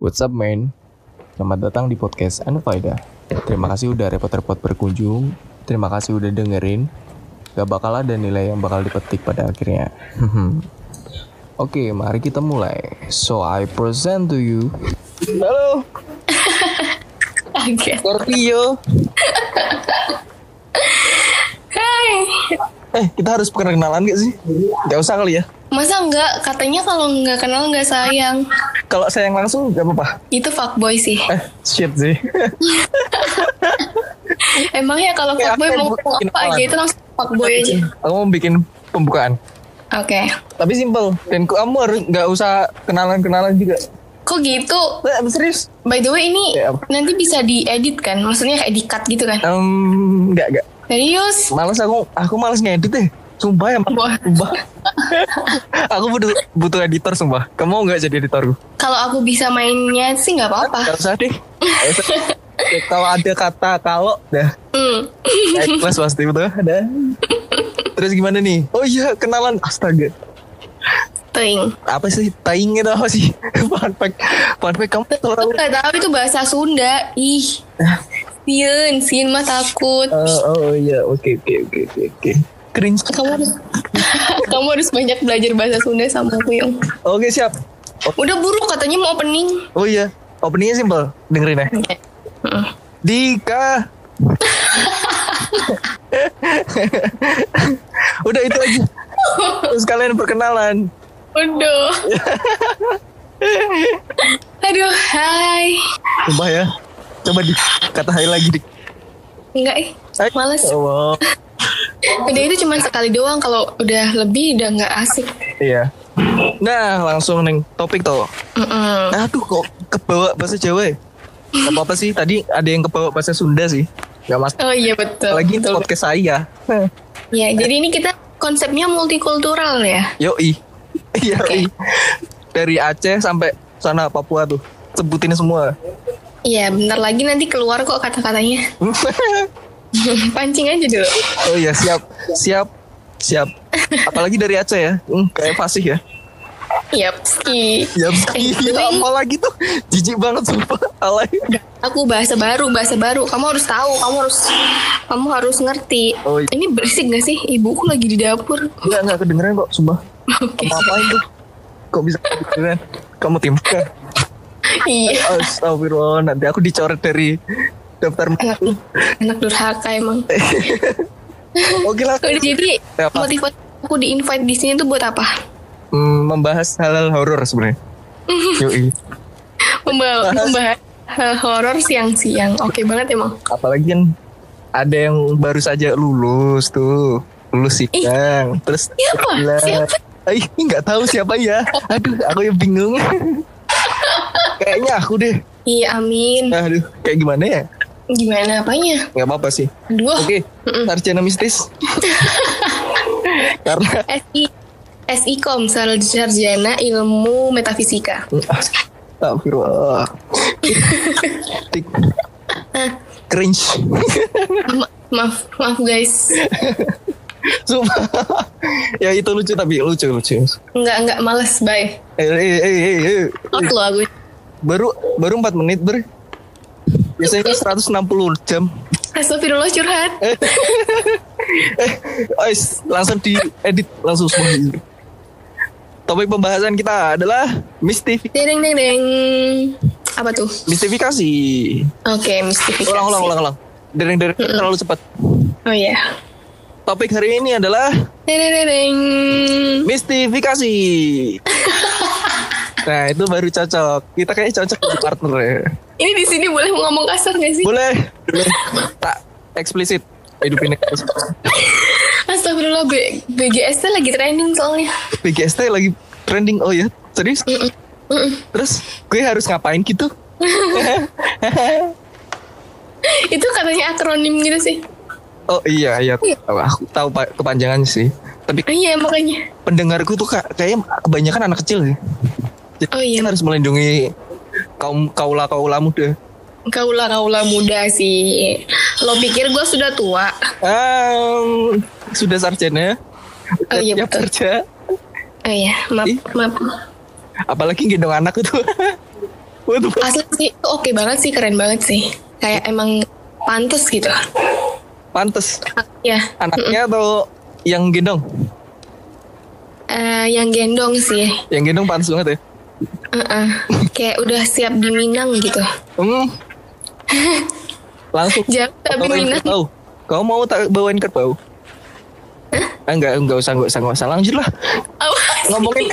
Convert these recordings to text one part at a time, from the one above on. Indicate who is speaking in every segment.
Speaker 1: What's up man? Selamat datang di podcast Anfaida. Terima kasih udah repot-repot berkunjung. Terima kasih udah dengerin. Gak bakal ada nilai yang bakal dipetik pada akhirnya. Oke, mari kita mulai. So I present to you.
Speaker 2: Halo,
Speaker 3: Oke.
Speaker 2: Scorpio.
Speaker 3: Hai.
Speaker 2: Eh, kita harus perkenalan gak sih? Gak usah kali ya.
Speaker 3: Masa enggak? Katanya kalau nggak kenal nggak sayang.
Speaker 2: Kalau sayang langsung gak apa-apa.
Speaker 3: Itu fuckboy sih.
Speaker 2: Eh, shit sih.
Speaker 3: Emangnya kalau
Speaker 2: Oke,
Speaker 3: fuckboy mau apa aja itu langsung fuckboy aja.
Speaker 2: Aku mau bikin pembukaan.
Speaker 3: Oke.
Speaker 2: Tapi simple. Dan kamu harus nggak usah kenalan-kenalan juga.
Speaker 3: Kok gitu?
Speaker 2: Eh, serius?
Speaker 3: By the way ini
Speaker 2: Ya, apa?
Speaker 3: nanti bisa diedit kan? Maksudnya kayak di cut gitu kan?
Speaker 2: Em, nggak nggak.
Speaker 3: Serius?
Speaker 2: Males aku, aku males ngedit deh. Sumpah ya,
Speaker 3: Wah.
Speaker 2: sumpah. aku butuh butuh editor sumpah. Kamu mau nggak jadi editorku?
Speaker 3: Kalau aku bisa mainnya sih nggak apa-apa.
Speaker 2: Gak usah deh. Usah. Kalau ada kata kalau, dah.
Speaker 3: Hmm.
Speaker 2: Ikhlas pasti betul ada. Terus gimana nih? Oh iya kenalan astaga.
Speaker 3: Ting.
Speaker 2: Apa sih taing itu apa sih? Fun fact. Fun fact kamu
Speaker 3: Aku
Speaker 2: selalu
Speaker 3: nggak tahu itu bahasa Sunda. Ih. Sien, sien mah takut.
Speaker 2: Oh, oh iya oke oke oke oke oke. Cringe.
Speaker 3: Kamu harus, kamu harus banyak belajar bahasa Sunda sama aku yang.
Speaker 2: Oke siap.
Speaker 3: Udah buruk katanya mau opening.
Speaker 2: Oh iya openingnya simpel dengerin ya.
Speaker 3: Heeh.
Speaker 2: Dika. Udah itu aja. Terus kalian perkenalan.
Speaker 3: Udah. Aduh, hai.
Speaker 2: Sumpah ya. Coba di kata hai lagi dik.
Speaker 3: Enggak eh.
Speaker 2: Hai.
Speaker 3: Males.
Speaker 2: Oh,
Speaker 3: Udah itu cuma sekali doang kalau udah lebih udah nggak asik.
Speaker 2: iya. Nah langsung neng topik tuh.
Speaker 3: Mm-mm.
Speaker 2: Aduh kok kebawa bahasa Jawa ya? Gak apa-apa sih, tadi ada yang kebawa bahasa Sunda sih. Gak mas.
Speaker 3: Oh iya betul.
Speaker 2: Lagi
Speaker 3: betul.
Speaker 2: podcast saya.
Speaker 3: Ya, jadi ini kita konsepnya multikultural ya.
Speaker 2: Yoi. Iya.
Speaker 3: Oke.
Speaker 2: Dari Aceh sampai sana Papua tuh. Sebutin semua.
Speaker 3: Iya, bentar lagi nanti keluar kok kata-katanya. Pancing aja dulu.
Speaker 2: oh iya, siap. Siap. Siap. Apalagi dari Aceh ya. Hmm, kayak fasih ya.
Speaker 3: Yap, ski.
Speaker 2: Siap.
Speaker 3: Eh,
Speaker 2: Iya,
Speaker 3: tapi-
Speaker 2: apa lagi tuh? Jijik banget sumpah. Alay.
Speaker 3: Aku bahasa baru, bahasa baru. Kamu harus tahu, kamu harus kamu harus ngerti.
Speaker 2: Oh, iya.
Speaker 3: Ini berisik gak sih? Ibuku lagi di dapur.
Speaker 2: Enggak, enggak kedengeran kok, sumpah.
Speaker 3: Oke.
Speaker 2: Apa-apain tuh? Kok bisa kedengeran? Kamu tim.
Speaker 3: Iya.
Speaker 2: Astagfirullah, nanti aku dicoret dari daftar
Speaker 3: Anak, anak durhaka emang.
Speaker 2: Oke lah.
Speaker 3: Udah jadi
Speaker 2: Apa?
Speaker 3: motivasi aku di invite di sini tuh buat apa?
Speaker 2: Hmm, membahas hal-hal horor sebenarnya. Yoi.
Speaker 3: Membahas hal horor siang-siang. Oke banget emang.
Speaker 2: Apalagi kan ada yang baru saja lulus tuh. Lulus sidang. Terus
Speaker 3: Siapa? Siapa?
Speaker 2: Ih, nggak tahu siapa ya. Aduh, aku yang bingung. Kayaknya aku deh.
Speaker 3: Iya amin.
Speaker 2: Aduh, kayak gimana ya?
Speaker 3: Gimana apanya?
Speaker 2: Nggak apa-apa sih.
Speaker 3: Aduh.
Speaker 2: Oke, sarjana mistis. Karena
Speaker 3: SI SIKOM Sarjana Ilmu Metafisika.
Speaker 2: Astagfirullah. Tik. Cringe.
Speaker 3: Ma- maaf, maaf guys.
Speaker 2: Sumpah. ya itu lucu tapi lucu lucu.
Speaker 3: Enggak, enggak males, bye.
Speaker 2: Eh, eh, eh, eh, eh.
Speaker 3: Out lo aku.
Speaker 2: Baru baru 4 menit ber. Biasanya 160 jam.
Speaker 3: Astagfirullah curhat.
Speaker 2: Eh, guys, langsung di edit langsung semua. Topik pembahasan kita adalah mistifikasi.
Speaker 3: Deng deng deng. Apa tuh?
Speaker 2: Mistifikasi.
Speaker 3: Oke, mistifikasi.
Speaker 2: Ulang ulang ulang ulang. Dereng dereng terlalu cepat.
Speaker 3: Oh iya.
Speaker 2: Topik hari ini adalah
Speaker 3: deng deng deng.
Speaker 2: mistifikasi. nah itu baru cocok. Kita kayak cocok jadi partner ya.
Speaker 3: Ini di sini boleh ngomong kasar gak sih?
Speaker 2: Boleh, boleh. Tak eksplisit. Hidupin
Speaker 3: Astagfirullah, B BGST lagi trending soalnya.
Speaker 2: BGST lagi trending. Oh ya, serius?
Speaker 3: Mm-mm.
Speaker 2: Terus gue harus ngapain gitu?
Speaker 3: Itu katanya akronim gitu sih.
Speaker 2: Oh iya iya, aku tahu kepanjangan sih. Tapi
Speaker 3: iya makanya.
Speaker 2: pendengarku tuh kak, kayaknya kebanyakan anak kecil ya.
Speaker 3: Oh iya.
Speaker 2: kita harus melindungi kaum kaula kaula muda.
Speaker 3: Kaulah kaulah muda sih. Lo pikir gue sudah tua?
Speaker 2: Um, sudah sarjana.
Speaker 3: Oh iya,
Speaker 2: Siap
Speaker 3: betul.
Speaker 2: kerja.
Speaker 3: Oh iya, maaf,
Speaker 2: Ih.
Speaker 3: maaf.
Speaker 2: Apalagi gendong anak itu.
Speaker 3: Asli sih itu oke banget sih, keren banget sih. Kayak emang pantes gitu.
Speaker 2: Pantes.
Speaker 3: Ya,
Speaker 2: Anaknya atau yang gendong?
Speaker 3: eh, yang gendong sih.
Speaker 2: Yang gendong pantes banget ya.
Speaker 3: Heeh. Kayak udah siap di Minang gitu.
Speaker 2: Hmm. Langsung
Speaker 3: Jangan tapi Minang.
Speaker 2: kerbau. Kau mau tak bawain kerbau? Ah, enggak, enggak usah, enggak usah, enggak usah. Lanjut lah.
Speaker 3: Sih?
Speaker 2: Ngomongin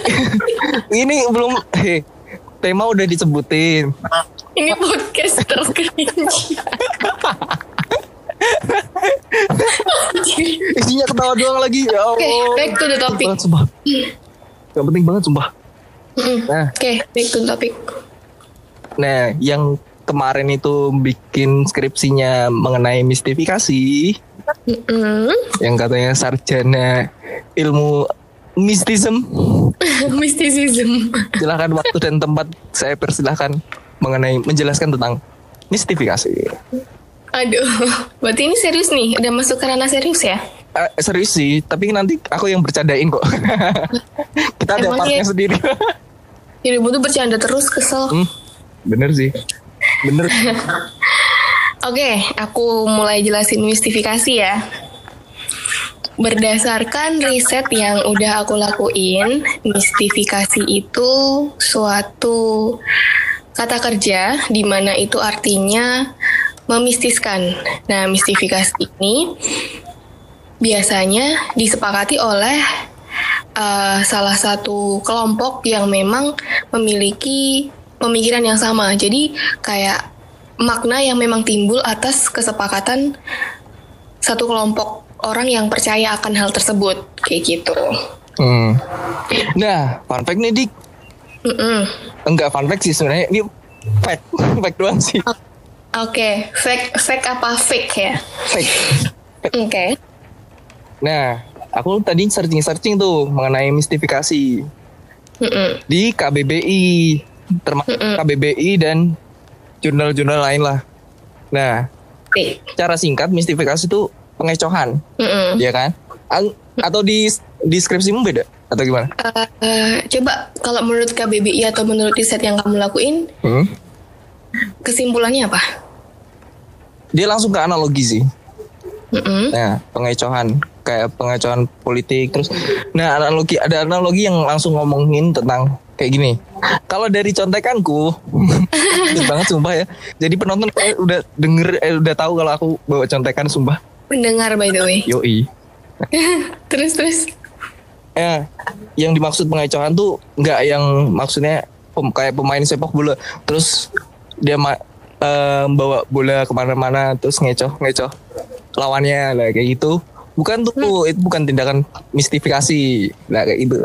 Speaker 2: ini belum heh, tema udah disebutin.
Speaker 3: Ini podcast tercringe.
Speaker 2: Isinya ketawa doang lagi. Ya
Speaker 3: Oke,
Speaker 2: Allah.
Speaker 3: back to the topic.
Speaker 2: Banget, sumpah. Gak penting banget sumpah.
Speaker 3: Mm.
Speaker 2: Nah,
Speaker 3: Oke, back to topic.
Speaker 2: nah yang kemarin itu bikin skripsinya mengenai mistifikasi
Speaker 3: Mm-mm.
Speaker 2: yang katanya sarjana ilmu mistism
Speaker 3: Mysticism.
Speaker 2: silahkan waktu dan tempat saya persilahkan mengenai menjelaskan tentang mistifikasi
Speaker 3: Aduh, berarti ini serius nih? Udah masuk ke ranah serius ya?
Speaker 2: Eh, serius sih tapi nanti aku yang bercandain kok kita ada partnya
Speaker 3: ya?
Speaker 2: sendiri
Speaker 3: Jadi tuh bercanda terus kesel.
Speaker 2: Hmm, bener sih bener
Speaker 3: Oke, aku mulai jelasin mistifikasi ya. Berdasarkan riset yang udah aku lakuin, mistifikasi itu suatu kata kerja di mana itu artinya memistiskan. Nah, mistifikasi ini biasanya disepakati oleh eh, salah satu kelompok yang memang memiliki pemikiran yang sama. Jadi kayak makna yang memang timbul atas kesepakatan satu kelompok orang yang percaya akan hal tersebut kayak gitu.
Speaker 2: Hmm. nah fun fact nih dik
Speaker 3: Mm-mm.
Speaker 2: enggak fun fact sih sebenarnya ini fact fact doang sih
Speaker 3: Oke, fake fake apa fake ya?
Speaker 2: fact
Speaker 3: Oke.
Speaker 2: Nah, aku tadi searching-searching tuh mengenai mistifikasi
Speaker 3: Mm-mm.
Speaker 2: di KBBI, termasuk. KBBI dan jurnal-jurnal lain lah. Nah,
Speaker 3: Oke.
Speaker 2: cara singkat mistifikasi itu pengecohan,
Speaker 3: Mm-mm.
Speaker 2: ya kan? Ang- atau di deskripsimu beda atau gimana?
Speaker 3: Eh, eh, coba kalau menurut KBBI atau menurut riset yang kamu lakuin,
Speaker 2: Hmm?
Speaker 3: kesimpulannya apa?
Speaker 2: Dia langsung ke analogi sih.
Speaker 3: Mm-mm.
Speaker 2: Nah, pengecohan kayak pengecohan politik terus. Nah, analogi ada analogi yang langsung ngomongin tentang kayak gini. Kalau dari contekanku, banget sumpah ya. Jadi penonton kayak udah denger, eh, udah tahu kalau aku bawa contekan sumpah.
Speaker 3: Pendengar by the way.
Speaker 2: Yoi.
Speaker 3: terus terus.
Speaker 2: Ya, yang dimaksud pengecohan tuh nggak yang maksudnya pem- kayak pemain sepak bola terus dia ma- eh, bawa bola ke mana-mana terus ngecoh ngecoh lawannya lah kayak gitu bukan tuh itu bukan tindakan mistifikasi lah kayak gitu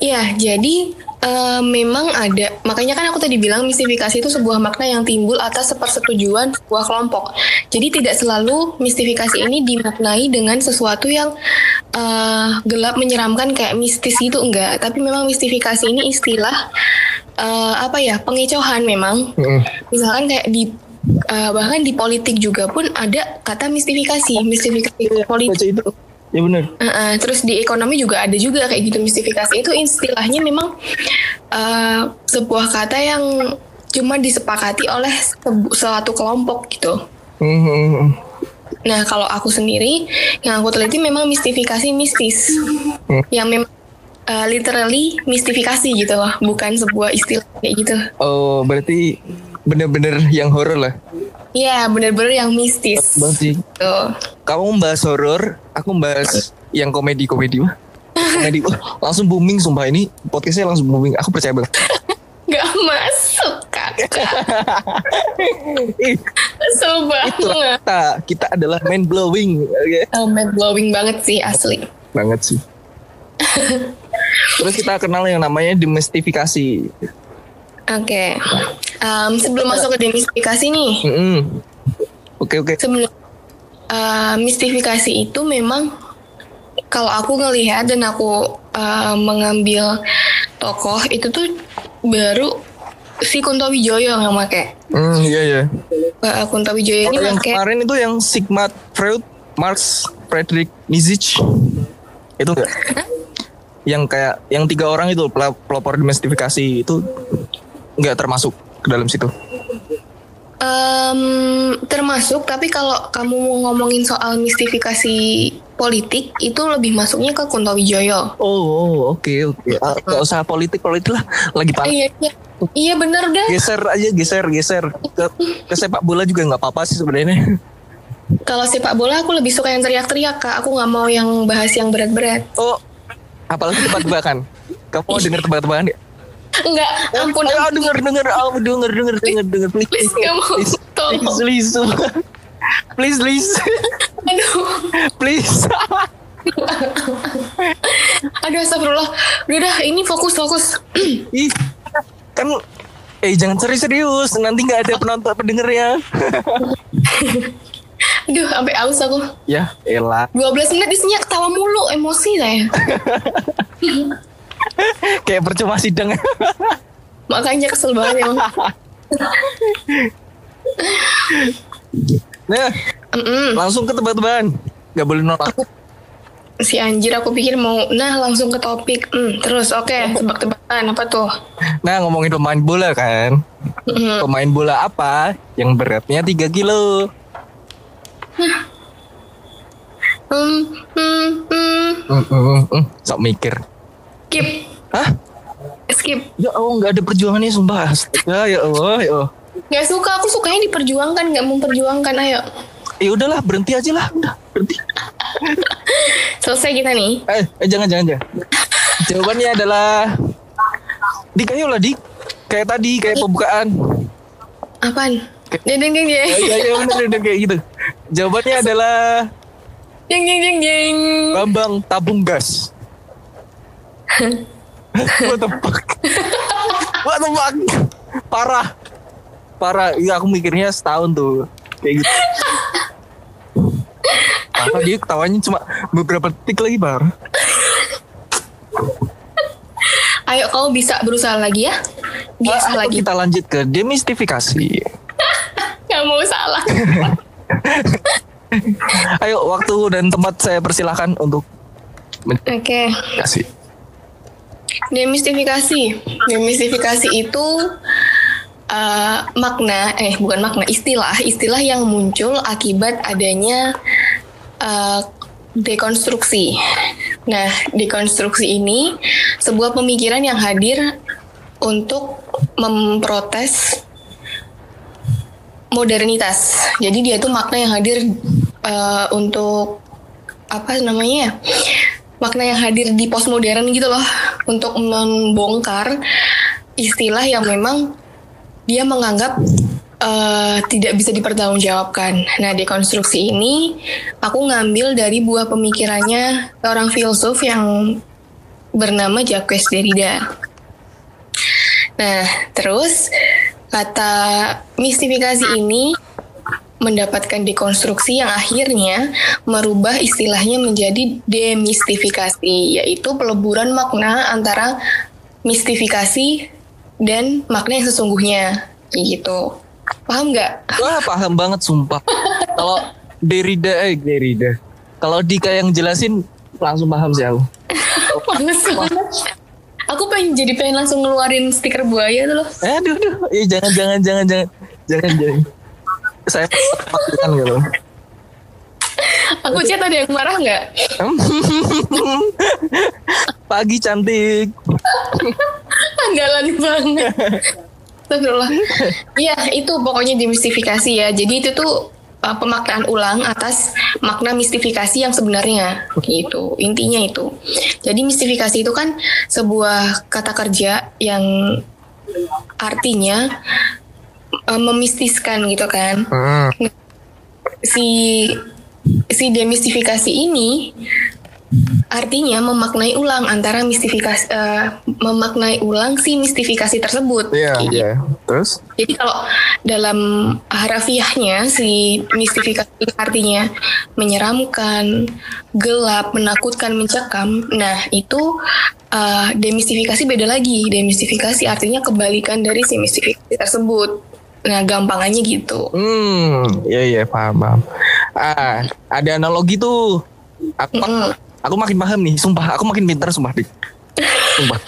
Speaker 3: Iya, jadi eh, memang ada. Makanya kan aku tadi bilang mistifikasi itu sebuah makna yang timbul atas sepersetujuan sebuah kelompok. Jadi tidak selalu mistifikasi ini dimaknai dengan sesuatu yang eh, gelap menyeramkan kayak mistis gitu enggak. Tapi memang mistifikasi ini istilah eh, apa ya pengecohan memang.
Speaker 2: Mm-mm.
Speaker 3: Misalkan kayak di eh, bahkan di politik juga pun ada kata mistifikasi, mistifikasi politik.
Speaker 2: baca itu ya bener
Speaker 3: Uh-uh, terus di ekonomi juga ada juga kayak gitu mistifikasi itu istilahnya memang uh, sebuah kata yang cuma disepakati oleh suatu kelompok gitu.
Speaker 2: Mhm.
Speaker 3: Nah kalau aku sendiri yang aku teliti memang mistifikasi mistis
Speaker 2: Hmm.
Speaker 3: yang memang uh, literally mistifikasi gitu loh, bukan sebuah istilah kayak gitu.
Speaker 2: oh berarti bener-bener yang horor lah.
Speaker 3: Iya bener-bener yang mistis.
Speaker 2: berarti
Speaker 3: Tuh.
Speaker 2: kamu membahas horor aku membahas yang komedi komedi. Mah komedi Wah, langsung booming sumpah. Ini podcastnya langsung booming. Aku percaya banget.
Speaker 3: Gak masuk kakak.
Speaker 2: Ih,
Speaker 3: Kesel
Speaker 2: itu kita. Kita adalah mind blowing oke?
Speaker 3: Oh, mind blowing banget sih asli.
Speaker 2: banget sih. Terus kita kenal yang namanya demystifikasi
Speaker 3: Oke, Em, sebelum masuk ke demistifikasi nih,
Speaker 2: oke oke.
Speaker 3: Sebelum eh, mistifikasi itu memang kalau aku ngelihat dan aku eh, mengambil tokoh itu tuh baru si Kunto Wijoyo yang make.
Speaker 2: Hmm, iya iya.
Speaker 3: Eh, Kunto Wijoyo ini
Speaker 2: yang
Speaker 3: make.
Speaker 2: kemarin itu yang Sigmund Freud Marx Friedrich Nietzsche. Itu enggak yang kayak yang tiga orang itu pel- pelopor demystifikasi itu nggak termasuk ke dalam situ?
Speaker 3: Em, termasuk tapi kalau kamu mau ngomongin soal mistifikasi politik itu lebih masuknya ke Kunto Wijoyo.
Speaker 2: Oh, oh, oke oke. Ah, Nggak usah politik politik lah. Lagi panas.
Speaker 3: Iya, iya. Iya bener dah.
Speaker 2: Geser aja geser geser ke, ke sepak bola juga nggak apa-apa sih sebenarnya.
Speaker 3: Kalau sepak bola aku lebih suka yang teriak-teriak kak. Aku nggak mau yang bahas yang berat-berat.
Speaker 2: Oh, apalagi tebak-tebakan. Kamu mau denger tebak-tebakan ya?
Speaker 3: Enggak, ampun.
Speaker 2: Ah,
Speaker 3: ampun.
Speaker 2: denger denger, ah, denger denger denger denger please.
Speaker 3: Please nggak mau.
Speaker 2: Please, please, please, please, please,
Speaker 3: Aduh.
Speaker 2: please.
Speaker 3: Aduh astagfirullah. Udah dah, ini fokus fokus.
Speaker 2: Ih, kan eh jangan serius-serius, nanti nggak ada penonton pendengarnya.
Speaker 3: Aduh, sampai aus aku.
Speaker 2: ya, elah.
Speaker 3: 12 menit isinya ketawa mulu, emosi saya.
Speaker 2: Kayak percuma sidang.
Speaker 3: Makanya kesel banget emang.
Speaker 2: nah,
Speaker 3: Mm-mm.
Speaker 2: langsung ke tebak-tebakan. Nggak boleh nolak.
Speaker 3: Si anjir aku pikir mau nah langsung ke topik. Hmm, terus oke, tebak-tebakan apa tuh?
Speaker 2: Nah, ngomongin pemain bola kan.
Speaker 3: Mm-mm.
Speaker 2: Pemain bola apa yang beratnya 3 kilo?
Speaker 3: Hmm, hmm, hmm.
Speaker 2: Hmm, hmm, hmm. Sok mikir.
Speaker 3: Skip,
Speaker 2: Hah?
Speaker 3: skip.
Speaker 2: Ya Allah, nggak ada perjuangannya sumpah. Astaga, ya Allah, ya Allah.
Speaker 3: Gak suka, aku sukanya diperjuangkan, gak memperjuangkan. Ayo,
Speaker 2: Ya udahlah, berhenti aja lah. Udah, berhenti.
Speaker 3: selesai kita nih.
Speaker 2: Eh, eh jangan, jangan, jangan. Jawabannya adalah Dik, ayo lah Dik. Kayak tadi, kayak pembukaan.
Speaker 3: Apaan? Jeng jeng jeng
Speaker 2: Ya, ya, ya bener, bener, kayak gitu. Jawabannya adalah
Speaker 3: Jeng jeng jeng jeng.
Speaker 2: Bambang tabung gas. What the fuck? What the fuck? Parah. Parah. Iya aku mikirnya setahun tuh. Kayak gitu. Parah dia ketawanya cuma beberapa detik lagi parah.
Speaker 3: Ayo kau bisa berusaha lagi ya. Biasa
Speaker 2: Ah,
Speaker 3: lagi.
Speaker 2: Kita lanjut ke demistifikasi.
Speaker 3: Gak mau salah.
Speaker 2: Ayo waktu dan tempat saya persilahkan untuk
Speaker 3: Oke.
Speaker 2: kasih.
Speaker 3: Demistifikasi. Demistifikasi itu uh, makna, eh bukan makna, istilah, istilah yang muncul akibat adanya uh, dekonstruksi. Nah, dekonstruksi ini sebuah pemikiran yang hadir untuk memprotes modernitas. Jadi dia tuh makna yang hadir uh, untuk apa namanya ya? Makna yang hadir di postmodern gitu loh untuk membongkar istilah yang memang dia menganggap eh, tidak bisa dipertanggungjawabkan. Nah, dekonstruksi ini aku ngambil dari buah pemikirannya seorang filsuf yang bernama Jacques Derrida. Nah, terus kata mistifikasi ini mendapatkan dekonstruksi yang akhirnya merubah istilahnya menjadi demistifikasi, yaitu peleburan makna antara mistifikasi dan makna yang sesungguhnya, gitu. Paham nggak?
Speaker 2: Wah paham banget sumpah. Kalau Derrida eh Derrida. Kalau Dika yang jelasin langsung paham sih aku.
Speaker 3: Banget. Aku pengen jadi pengen langsung ngeluarin stiker buaya tuh loh.
Speaker 2: Eh, aduh, aduh. Eh, jangan, jangan, jangan, jangan, jangan, jangan. Saya pastikan gitu.
Speaker 3: Aku chat ada yang marah nggak?
Speaker 2: Pagi cantik.
Speaker 3: Anggalan banget. Astagfirullah. Iya, itu pokoknya demistifikasi ya. Jadi itu tuh uh, pemaknaan ulang atas makna mistifikasi yang sebenarnya gitu. Intinya itu. Jadi mistifikasi itu kan sebuah kata kerja yang artinya uh, memistiskan gitu kan.
Speaker 2: Hmm.
Speaker 3: Si si demistifikasi ini artinya memaknai ulang antara mistifikasi eh, memaknai ulang si mistifikasi tersebut.
Speaker 2: Iya,
Speaker 3: Kayak
Speaker 2: iya. Terus?
Speaker 3: jadi kalau dalam harafiahnya si mistifikasi artinya menyeramkan, gelap, menakutkan, mencekam. Nah itu uh, demistifikasi beda lagi. Demistifikasi artinya kebalikan dari si mistifikasi tersebut. Nah gampangannya gitu.
Speaker 2: Hmm, iya iya paham paham. Ah, ada analogi tuh. Aku,
Speaker 3: Mm-mm.
Speaker 2: aku makin paham nih, sumpah. Aku makin pintar sumpah dik. Sumpah.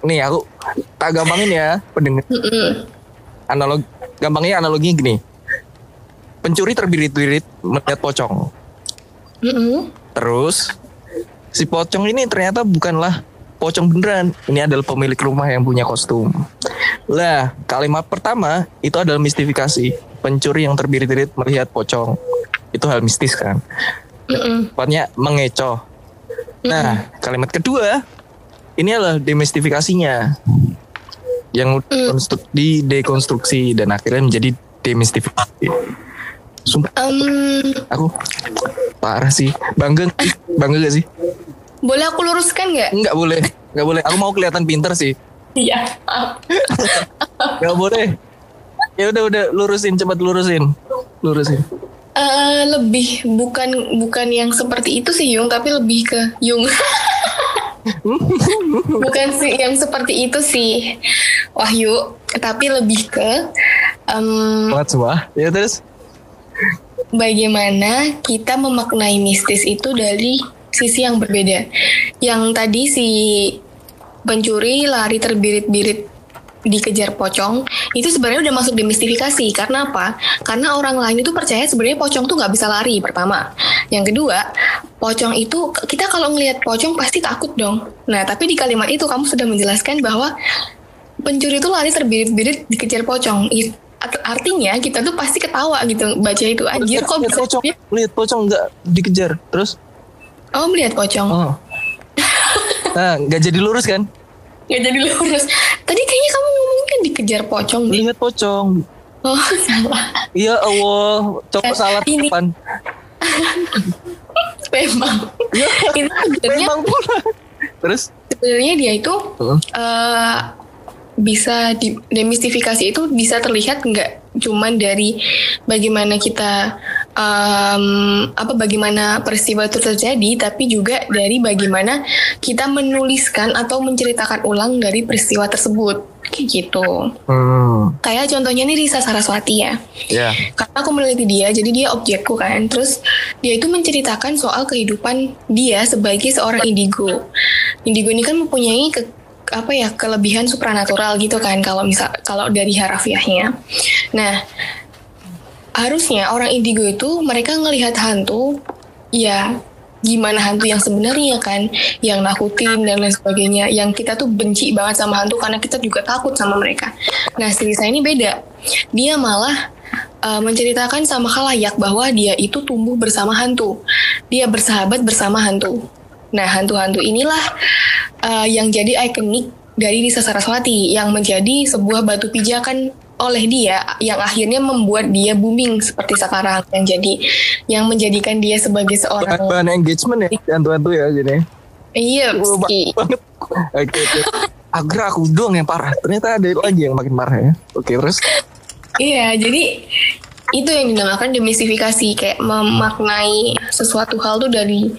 Speaker 2: nih aku tak gampangin ya pendengar
Speaker 3: Mm-mm.
Speaker 2: analog gampangnya analoginya gini pencuri terbirit-birit melihat pocong
Speaker 3: Mm-mm.
Speaker 2: terus si pocong ini ternyata bukanlah pocong beneran. Ini adalah pemilik rumah yang punya kostum. Lah kalimat pertama itu adalah mistifikasi. Pencuri yang terbirit-birit melihat pocong. Itu hal mistis kan?
Speaker 3: Mm-mm.
Speaker 2: tepatnya mengecoh. Nah kalimat kedua ini adalah demistifikasinya. Yang konstruk- di dekonstruksi dan akhirnya menjadi demistifikasi. Sumpah.
Speaker 3: Em,
Speaker 2: aku parah sih. Bangga bangga gak sih
Speaker 3: boleh aku luruskan nggak?
Speaker 2: nggak boleh nggak boleh aku mau kelihatan pinter sih
Speaker 3: Iya. maaf.
Speaker 2: nggak boleh ya udah udah lurusin cepat lurusin lurusin
Speaker 3: Eh, lebih bukan bukan yang seperti itu sih Yung, tapi lebih ke Yung. bukan sih yang seperti itu sih Wahyu, tapi lebih ke em,
Speaker 2: banget semua ya terus
Speaker 3: bagaimana kita memaknai mistis itu dari sisi yang berbeda. Yang tadi si pencuri lari terbirit-birit dikejar pocong itu sebenarnya udah masuk demistifikasi karena apa? Karena orang lain itu percaya sebenarnya pocong tuh nggak bisa lari pertama. Yang kedua, pocong itu kita kalau ngelihat pocong pasti takut dong. Nah tapi di kalimat itu kamu sudah menjelaskan bahwa pencuri itu lari terbirit-birit dikejar pocong. Artinya kita tuh pasti ketawa gitu baca itu anjir kok
Speaker 2: lihat
Speaker 3: bisa
Speaker 2: pocong lihat pocong nggak dikejar terus
Speaker 3: oh melihat pocong?
Speaker 2: Oh. Nah nggak jadi lurus kan?
Speaker 3: Nggak jadi lurus. Tadi kayaknya kamu ngomongin kan dikejar pocong deh.
Speaker 2: lihat pocong.
Speaker 3: Oh salah.
Speaker 2: Iya Allah. Coba salah
Speaker 3: ini-
Speaker 2: depan
Speaker 3: memang.
Speaker 2: Iya,
Speaker 3: itu sebenarnya
Speaker 2: memang pula. Terus?
Speaker 3: Sebenarnya dia itu
Speaker 2: Heeh.
Speaker 3: eh, bisa di demistifikasi itu bisa terlihat nggak cuman dari bagaimana kita em, apa bagaimana peristiwa itu terjadi tapi juga dari bagaimana kita menuliskan atau menceritakan ulang dari peristiwa tersebut. Kayak gitu.
Speaker 2: Hmm,
Speaker 3: kayak contohnya nih Risa Saraswati ya.
Speaker 2: Ya.
Speaker 3: Karena aku meneliti dia jadi dia objekku kan. Terus dia itu menceritakan soal kehidupan dia sebagai seorang indigo. Indigo ini kan mempunyai ke, apa ya kelebihan supranatural gitu kan kalau misal kalau dari harafiahnya. Nah harusnya orang indigo itu mereka ngelihat hantu ya gimana hantu yang sebenarnya kan yang nakutin dan lain sebagainya yang kita tuh benci banget sama hantu karena kita juga takut sama mereka. Nah si Risa ini beda. Dia malah uh, menceritakan sama khalayak bahwa dia itu tumbuh bersama hantu. Dia bersahabat bersama hantu. Nah hantu-hantu inilah uh, yang jadi ikonik dari Risa Saraswati yang menjadi sebuah batu pijakan oleh dia yang akhirnya membuat dia booming seperti sekarang yang jadi yang menjadikan dia sebagai seorang
Speaker 2: bahan engagement ya hantu-hantu ya jadi.
Speaker 3: Iya
Speaker 2: banget. Oke oke. Agar aku doang yang parah. Ternyata ada lagi yang makin parah ya. Oke terus?
Speaker 3: Iya jadi itu yang dinamakan demistifikasi kayak memaknai sesuatu hal tuh dari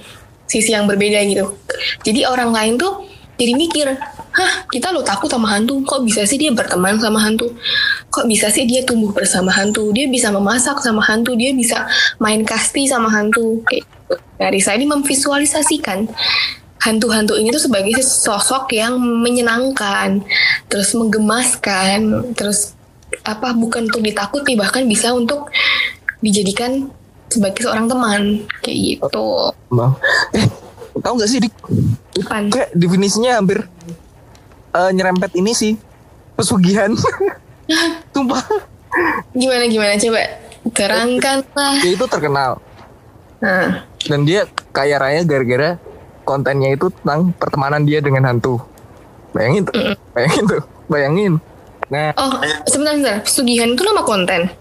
Speaker 3: sisi yang berbeda gitu. Jadi orang lain tuh jadi mikir hah kita lo takut sama hantu? Kok bisa sih dia berteman sama hantu? Kok bisa sih dia tumbuh bersama hantu? Dia bisa memasak sama hantu? Dia bisa main kasti sama hantu? Kayak gitu. Risa ini memvisualisasikan hantu-hantu ini tuh sebagai sosok yang menyenangkan terus menggemaskan terus apa bukan untuk ditakuti bahkan bisa untuk dijadikan sebagai seorang teman. Kayak gitu.
Speaker 2: Eh tahu nggak sih dik
Speaker 3: Depan.
Speaker 2: kayak definisinya hampir eh, nyerempet ini sih. Pesugihan. Sumpah.
Speaker 3: Gimana gimana? Coba terangkanlah
Speaker 2: dia itu terkenal.
Speaker 3: Nah
Speaker 2: dan dia kaya raya gara-gara kontennya itu tentang pertemanan dia dengan hantu. Bayangin tuh. Bayangin tuh. Bayangin. Nah.
Speaker 3: Oh sebentar sebentar. Pesugihan itu nama konten?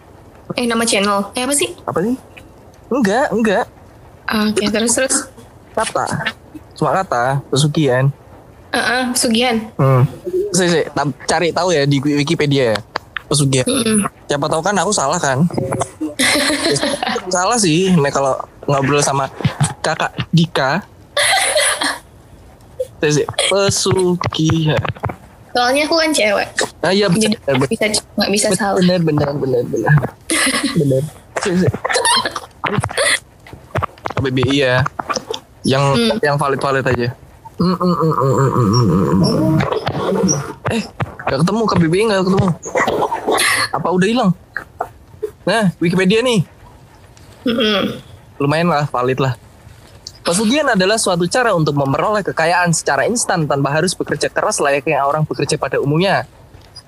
Speaker 3: Eh nama channel? Eh apa sih?
Speaker 2: Apa sih? Enggak enggak.
Speaker 3: Oke. Terus terus.
Speaker 2: Kata cuma kata pesugihan.
Speaker 3: Ah, ah, pesugihan.
Speaker 2: Hmm. Sih, ta- cari tahu ya di Wikipedia ya pesugihan.
Speaker 3: Mm-mm.
Speaker 2: siapa tahu kan aku salah kan? Salah sih nah, kalau ngobrol sama kakak Dika. Sih, sih, pesugihan.
Speaker 3: Soalnya aku kan cewek.
Speaker 2: Ah iya
Speaker 3: jadi
Speaker 2: benar
Speaker 3: nggak bisa nggak bisa salah.
Speaker 2: benar benar benar benar benar. KBBI ya yang yang valid valid aja Mm, mm, mm, mm, mm, mm, mm. Eh, gak ketemu KBBI gak ketemu. Apa udah hilang? Nah, Wikipedia nih. Lumayan lah, valid lah. Pesugihan adalah suatu cara untuk memperoleh kekayaan secara instan tanpa harus bekerja keras layaknya orang bekerja pada umumnya.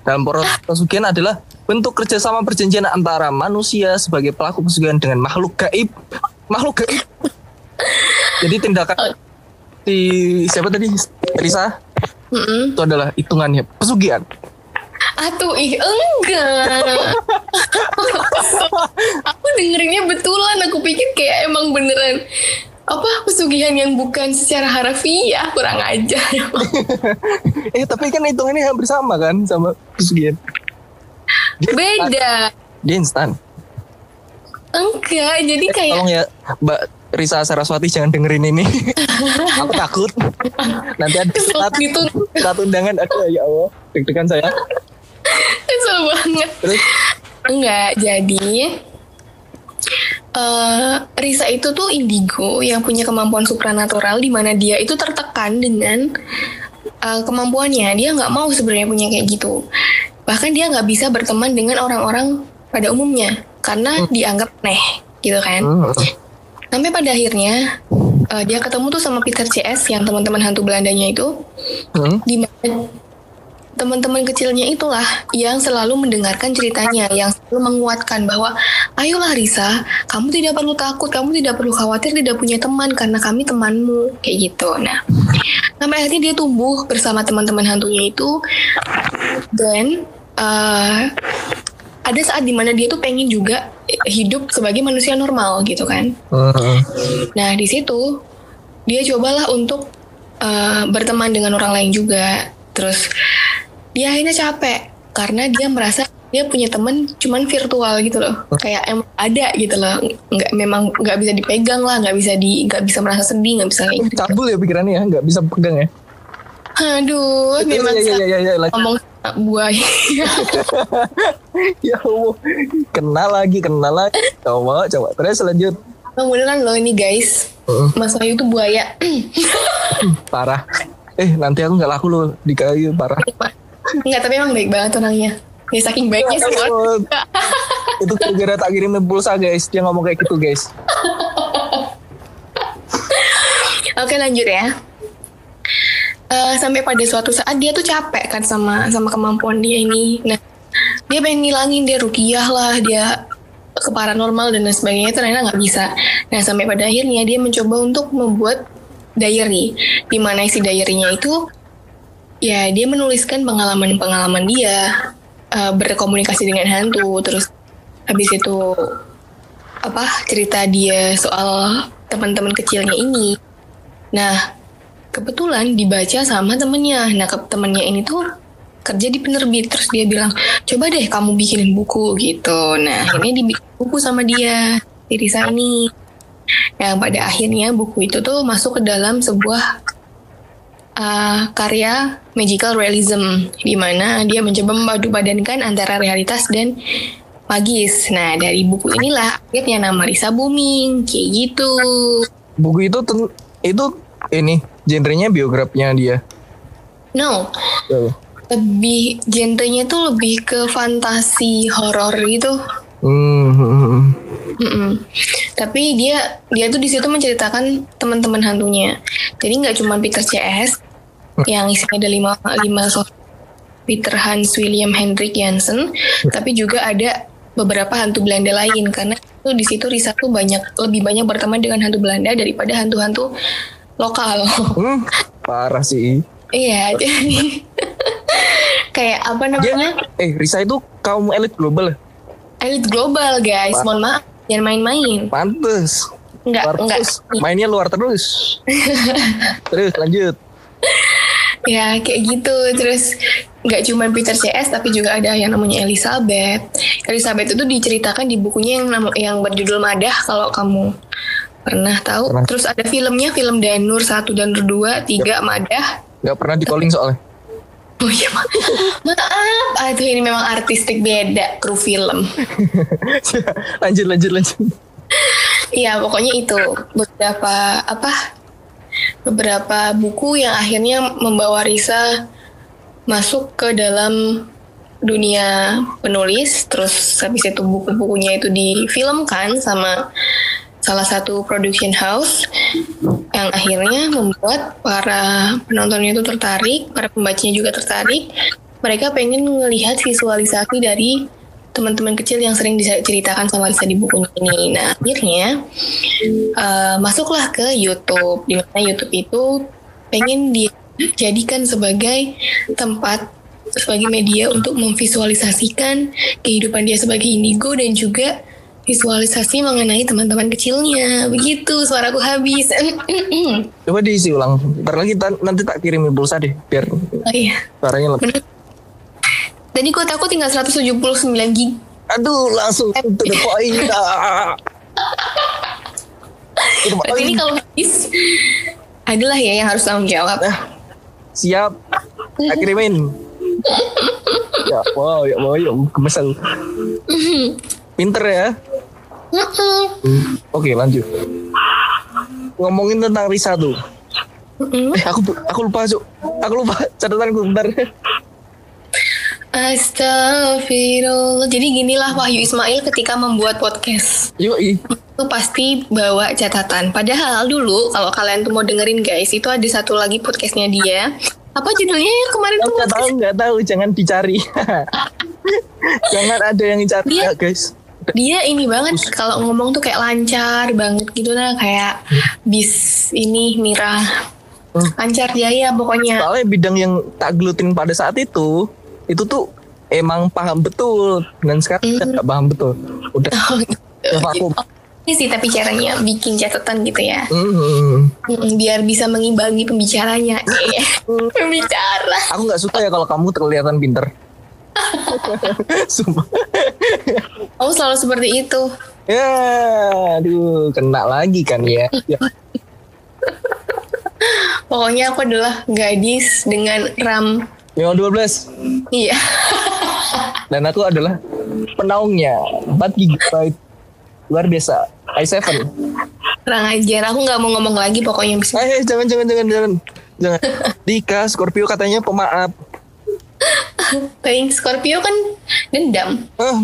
Speaker 2: Dalam proses pesugihan adalah bentuk kerjasama perjanjian antara manusia sebagai pelaku pesugihan dengan makhluk gaib. Makhluk gaib. Jadi tindakan di siapa tadi? Risa
Speaker 3: Mm-mm.
Speaker 2: itu adalah hitungannya pesugihan.
Speaker 3: Atuh ih enggak. aku dengerinnya betulan. Aku pikir kayak emang beneran apa pesugihan yang bukan secara harafiah kurang ajar.
Speaker 2: eh tapi kan hitungannya hampir sama kan sama pesugihan.
Speaker 3: Beda.
Speaker 2: Dia instan.
Speaker 3: Enggak, jadi kayak
Speaker 2: Tolong ya Mbak Risa Saraswati jangan dengerin ini. Aku takut. Nanti ada surat,
Speaker 3: gitu.
Speaker 2: surat undangan aku ya Allah. Deg-degan saya.
Speaker 3: Kesel banget.
Speaker 2: Terus
Speaker 3: Enggak, jadi eh Risa itu tuh indigo yang punya kemampuan supranatural di mana dia itu tertekan dengan eh, kemampuannya. Dia nggak mau sebenarnya punya kayak gitu. Bahkan dia nggak bisa berteman dengan orang-orang pada umumnya karena dianggap aneh gitu kan.
Speaker 2: Hmm.
Speaker 3: Sampai pada akhirnya eh, dia ketemu tuh sama Peter CS yang teman-teman hantu Belandanya itu
Speaker 2: Hmm.
Speaker 3: di mana teman-teman kecilnya itulah yang selalu mendengarkan ceritanya, yang selalu menguatkan bahwa ayolah Risa, kamu tidak perlu takut, kamu tidak perlu khawatir tidak punya teman karena kami temanmu kayak gitu. Nah, sampai akhirnya dia tumbuh bersama teman-teman hantunya itu dan eh, ada saat di mana dia tuh pengen juga hidup sebagai manusia normal gitu kan.
Speaker 2: Hmm.
Speaker 3: Nah di situ dia cobalah untuk uh, berteman dengan orang lain juga. Terus dia akhirnya capek karena dia merasa dia punya teman cuman virtual gitu loh. Kayak emang ada gitu loh. Nggak memang nggak bisa dipegang lah, nggak bisa di nggak bisa merasa sedih, nggak bisa gitu.
Speaker 2: Cabul ya pikirannya ya, nggak bisa pegang ya.
Speaker 3: Aduh, memang
Speaker 2: Iya iya iya iya. lagi.
Speaker 3: ngomong sama buaya.
Speaker 2: Ya Allah, kenal lagi, kenal lagi. Coba, coba. Terus lanjut.
Speaker 3: Beneran loh ini guys.
Speaker 2: Heeh.
Speaker 3: Mas Wahyu tuh buaya.
Speaker 2: Parah. Eh, nanti aku nggak laku loh di kayu parah.
Speaker 3: Enggak, tapi emang baik banget orangnya. Ya saking baiknya semua.
Speaker 2: itu gara-gara tak kirimin pulsa guys dia ngomong kayak gitu guys
Speaker 3: Oke lanjut ya. Eh, sampai pada suatu saat dia tuh capek kan sama sama kemampuan dia ini. Nah, dia pengen ngilangin dia rukiah lah, dia ke paranormal dan lain sebagainya ternyata nggak bisa. Nah, sampai pada akhirnya dia mencoba untuk membuat diary, di mana isi diary-nya itu ya dia menuliskan pengalaman-pengalaman dia eh, berkomunikasi dengan hantu, terus habis itu apa cerita dia soal teman-teman kecilnya ini. Nah, kebetulan dibaca sama temennya. Nah, ke temennya ini tuh kerja di penerbit. Terus dia bilang, coba deh kamu bikinin buku gitu. Nah, akhirnya dibikin buku sama dia, si Risa ini. Yang pada akhirnya buku itu tuh masuk ke dalam sebuah uh, karya magical realism, di mana dia mencoba memadu padankan antara realitas dan magis. Nah, dari buku inilah akhirnya nama Risa booming, kayak gitu.
Speaker 2: buku itu itu ini genrenya biografinya dia
Speaker 3: No,
Speaker 2: Tuh.
Speaker 3: lebih genrenya tuh lebih ke fantasi horor gitu.
Speaker 2: Hmm, hmm, hmm.
Speaker 3: Mm-mm. Tapi dia dia tuh di situ menceritakan teman-teman hantunya. Jadi nggak cuma Peter CS yang isinya ada lima lima sosok Peter Hans William Hendrik Jansen, tapi juga ada beberapa hantu Belanda lain karena itu di situ Risa tuh banyak lebih banyak berteman dengan hantu Belanda daripada hantu-hantu lokal.
Speaker 2: Hmm, parah sih
Speaker 3: iya, jadi kayak apa namanya?
Speaker 2: eh Risa itu kaum elit global?
Speaker 3: Elite global guys, mohon maaf, jangan main-main.
Speaker 2: pantes
Speaker 3: Enggak,
Speaker 2: luar
Speaker 3: enggak.
Speaker 2: terus mainnya luar terus terus lanjut
Speaker 3: Ya kayak gitu. Terus nggak cuma Peter CS tapi juga ada yang namanya Elizabeth. Elizabeth itu diceritakan di bukunya yang yang berjudul Madah kalau kamu pernah tahu.
Speaker 2: Pernah.
Speaker 3: Terus ada filmnya film Danur 1 dan 2, 3 Madah.
Speaker 2: nggak pernah di calling soalnya
Speaker 3: Oh iya ma- maaf, aduh ini memang artistik beda kru film.
Speaker 2: lanjut lanjut lanjut
Speaker 3: Iya pokoknya itu beberapa apa beberapa buku yang akhirnya membawa Risa masuk ke dalam dunia penulis terus habis itu buku-bukunya itu difilmkan sama salah satu production house yang akhirnya membuat para penontonnya itu tertarik, para pembacanya juga tertarik. Mereka pengen melihat visualisasi dari teman-teman kecil yang sering diceritakan sama Lisa di bukunya ini. Nah akhirnya uh, masuklah ke YouTube, di mana YouTube itu pengen dijadikan sebagai tempat sebagai media untuk memvisualisasikan kehidupan dia sebagai indigo dan juga visualisasi mengenai teman-teman kecilnya. Begitu suaraku habis.
Speaker 2: Coba diisi ulang. Ntar lagi nanti tak kirim pulsa deh biar
Speaker 3: oh, iya.
Speaker 2: suaranya lebih.
Speaker 3: Tadi gue takut tinggal 179 gig.
Speaker 2: Aduh, langsung to the point.
Speaker 3: Berarti ini kalau habis adalah ya yang harus tanggung jawab.
Speaker 2: Nah, siap. Tak kirimin. ya wow, ya wow, ya kemesel. Pinter ya. Oke, lanjut. Ngomongin tentang Risa tuh. Eh, aku aku lupa, Cuk. Aku lupa catatanku bentar.
Speaker 3: Astagfirullah. Jadi ginilah Wahyu Ismail ketika membuat podcast.
Speaker 2: Yuk,
Speaker 3: Itu pasti bawa catatan. Padahal dulu kalau kalian tuh mau dengerin guys, itu ada satu lagi podcastnya dia. Apa judulnya ya kemarin tuh?
Speaker 2: Nggak tahu, nggak tahu. Jangan dicari. Jangan ada yang dicari dia, ya guys.
Speaker 3: Dia ini banget kalau ngomong tuh kayak lancar banget gitu nah kayak bis ini Mira. Hmm. Lancar jaya pokoknya.
Speaker 2: Soalnya bidang yang tak gelutin pada saat itu itu tuh emang paham betul dan sekarang mm. nggak paham betul udah oh, gitu. vakum
Speaker 3: ini sih tapi caranya bikin catatan gitu ya mm. biar bisa mengimbangi pembicaranya mm. pembicara
Speaker 2: aku nggak suka ya kalau kamu terlihat pinter Sumpah.
Speaker 3: Kamu selalu seperti itu.
Speaker 2: Ya, aduh, kena lagi kan ya. ya.
Speaker 3: Pokoknya aku adalah gadis dengan RAM
Speaker 2: yang 12.
Speaker 3: Iya.
Speaker 2: Dan aku adalah penaungnya 4 GB. Luar biasa. i7.
Speaker 3: Kurang ajar, aku nggak mau ngomong lagi pokoknya bisa.
Speaker 2: Eh, jangan jangan jangan jangan. Jangan. Dika Scorpio katanya pemaaf.
Speaker 3: Tapi Scorpio kan dendam.
Speaker 2: Oh,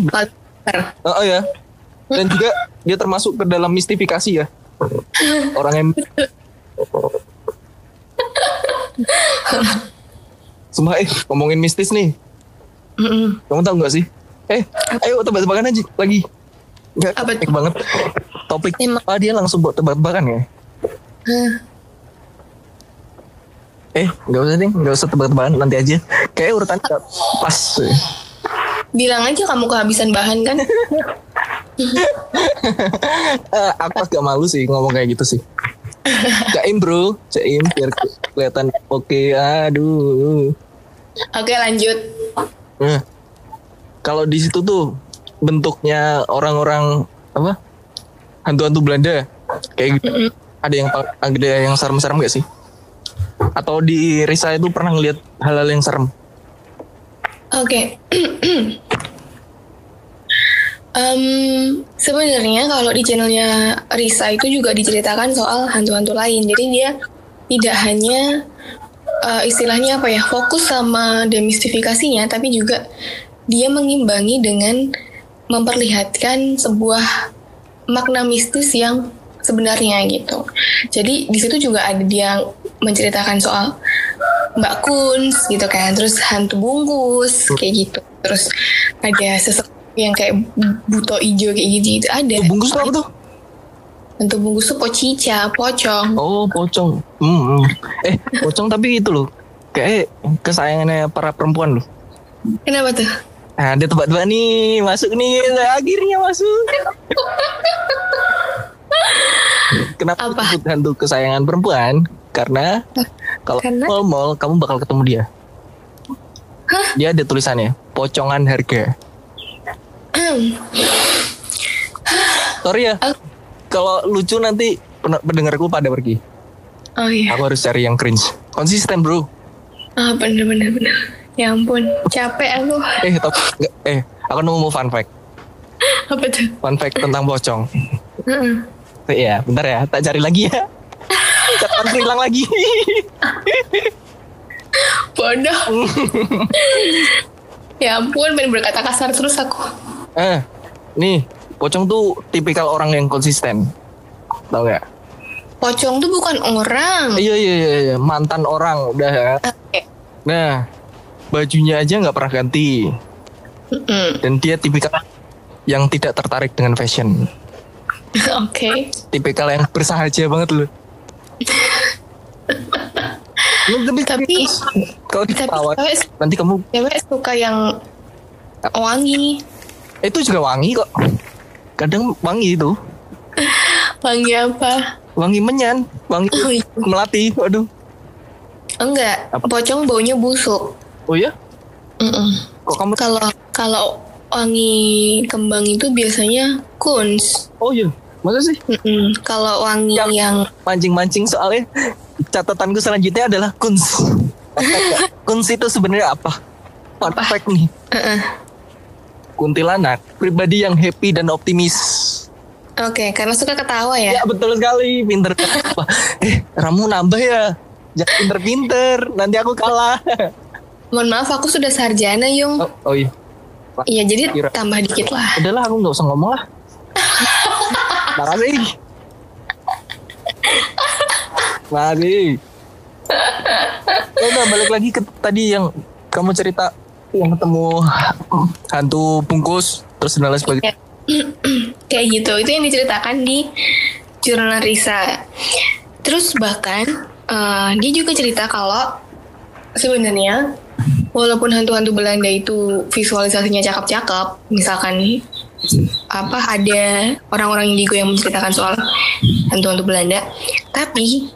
Speaker 2: oh, oh ya. Dan juga dia termasuk ke dalam mistifikasi ya. Orang yang Sumpah eh ngomongin mistis nih. Mm-mm. Kamu tahu gak sih? Eh, ayo tebak-tebakan aja lagi. Enggak, apa banget. Topik Emang. ah, dia langsung buat tebak-tebakan ya. Huh. Eh, nggak usah deh, nggak usah tebak-tebakan nanti aja. Kayak urutan pas.
Speaker 3: Bilang aja kamu kehabisan bahan kan?
Speaker 2: uh, aku agak malu sih ngomong kayak gitu sih. Caim bro, caim biar kelihatan oke. Okay. Aduh.
Speaker 3: Oke lanjut.
Speaker 2: Nah, kalau di situ tuh bentuknya orang-orang apa? Hantu-hantu Belanda kayak gitu. Mm -hmm. Ada yang ada yang serem-serem gak sih? Atau di Risa itu pernah ngeliat hal-hal yang serem?
Speaker 3: Oke. Okay. Um, sebenarnya kalau di channelnya Risa itu juga diceritakan soal hantu-hantu lain. Jadi dia tidak hanya uh, istilahnya apa ya fokus sama demistifikasinya, tapi juga dia mengimbangi dengan memperlihatkan sebuah makna mistis yang sebenarnya gitu. Jadi di situ juga ada dia menceritakan soal Mbak Kuns gitu kan, terus hantu bungkus kayak gitu. Terus ada sesuatu yang kayak buto ijo kayak gitu itu ada.
Speaker 2: Oh, bungkus apa tuh?
Speaker 3: Bentuk bungkus tuh pocica, pocong.
Speaker 2: Oh, pocong. Hmm, hmm. Eh, pocong tapi itu loh. Kayak kesayangannya para perempuan loh.
Speaker 3: Kenapa tuh?
Speaker 2: Nah, dia tebak-tebak nih, masuk nih, akhirnya masuk. Kenapa Apa? disebut hantu kesayangan perempuan? Karena kalau mall-mall kamu bakal ketemu dia. Hah? Dia ada tulisannya, pocongan harga. Sorry ya. Kalau lucu nanti pendengarku pada pergi.
Speaker 3: Oh iya.
Speaker 2: Aku harus cari yang cringe. Konsisten bro.
Speaker 3: Ah bener bener bener. Ya ampun, capek aku.
Speaker 2: Eh, top, eh, aku nemu fun fact.
Speaker 3: Apa tuh?
Speaker 2: Fun fact tentang pocong. Uh -uh. bentar ya, tak cari lagi ya. Catatanku hilang lagi.
Speaker 3: Bodoh. ya ampun, pengen berkata kasar terus aku.
Speaker 2: eh, nih, pocong tuh tipikal orang yang konsisten. Tahu gak?
Speaker 3: Pocong tuh bukan orang.
Speaker 2: Iya iya iya, iya. mantan orang udah. ya.
Speaker 3: Oke.
Speaker 2: Nah, bajunya aja nggak pernah ganti.
Speaker 3: Mm-mm.
Speaker 2: Dan dia tipikal yang tidak tertarik dengan fashion.
Speaker 3: Oke.
Speaker 2: Tipikal yang bersahaja banget loh. Lu tapi,
Speaker 3: Tapi
Speaker 2: kalau
Speaker 3: cewek,
Speaker 2: nanti kamu
Speaker 3: cewek suka yang wangi.
Speaker 2: itu juga wangi kok. Kadang wangi itu,
Speaker 3: Wangi apa?
Speaker 2: wangi menyan, wangi
Speaker 3: Oh, iya.
Speaker 2: melati. Waduh.
Speaker 3: Enggak,
Speaker 2: Apa?
Speaker 3: pocong baunya busuk.
Speaker 2: Oh ya?
Speaker 3: Mm-mm.
Speaker 2: Kok kamu
Speaker 3: Kalau kalau wangi kembang itu biasanya kuns.
Speaker 2: Oh iya. Masa sih?
Speaker 3: Mm-mm. Kalau wangi
Speaker 2: Yang-
Speaker 3: yang
Speaker 2: Mancing-mancing soalnya catatanku selanjutnya adalah kuns. kuns itu sebenarnya apa? Fun
Speaker 3: Apa?
Speaker 2: fact nih.
Speaker 3: Uh-uh.
Speaker 2: Kuntilanak, pribadi yang happy dan optimis.
Speaker 3: Oke, karena suka ketawa ya.
Speaker 2: Ya betul sekali, pinter. Eh, ramu nambah ya. Jangan pinter-pinter, nanti aku kalah.
Speaker 3: Mohon maaf, aku sudah sarjana, Yung.
Speaker 2: Oh, oh iya,
Speaker 3: Iya, jadi
Speaker 2: Kira-
Speaker 3: tambah dikit lah.
Speaker 2: udahlah aku nggak usah ngomong lah. Makasih. Makasih. Ya udah balik lagi ke tadi yang kamu cerita yang ketemu hantu bungkus terus dan lain sebagainya.
Speaker 3: Kayak gitu. Itu yang diceritakan di jurnal Risa. Terus bahkan eh, dia juga cerita kalau sebenarnya walaupun hantu-hantu Belanda itu visualisasinya cakep-cakep, misalkan apa ada orang-orang indigo yang menceritakan soal hantu-hantu Belanda, tapi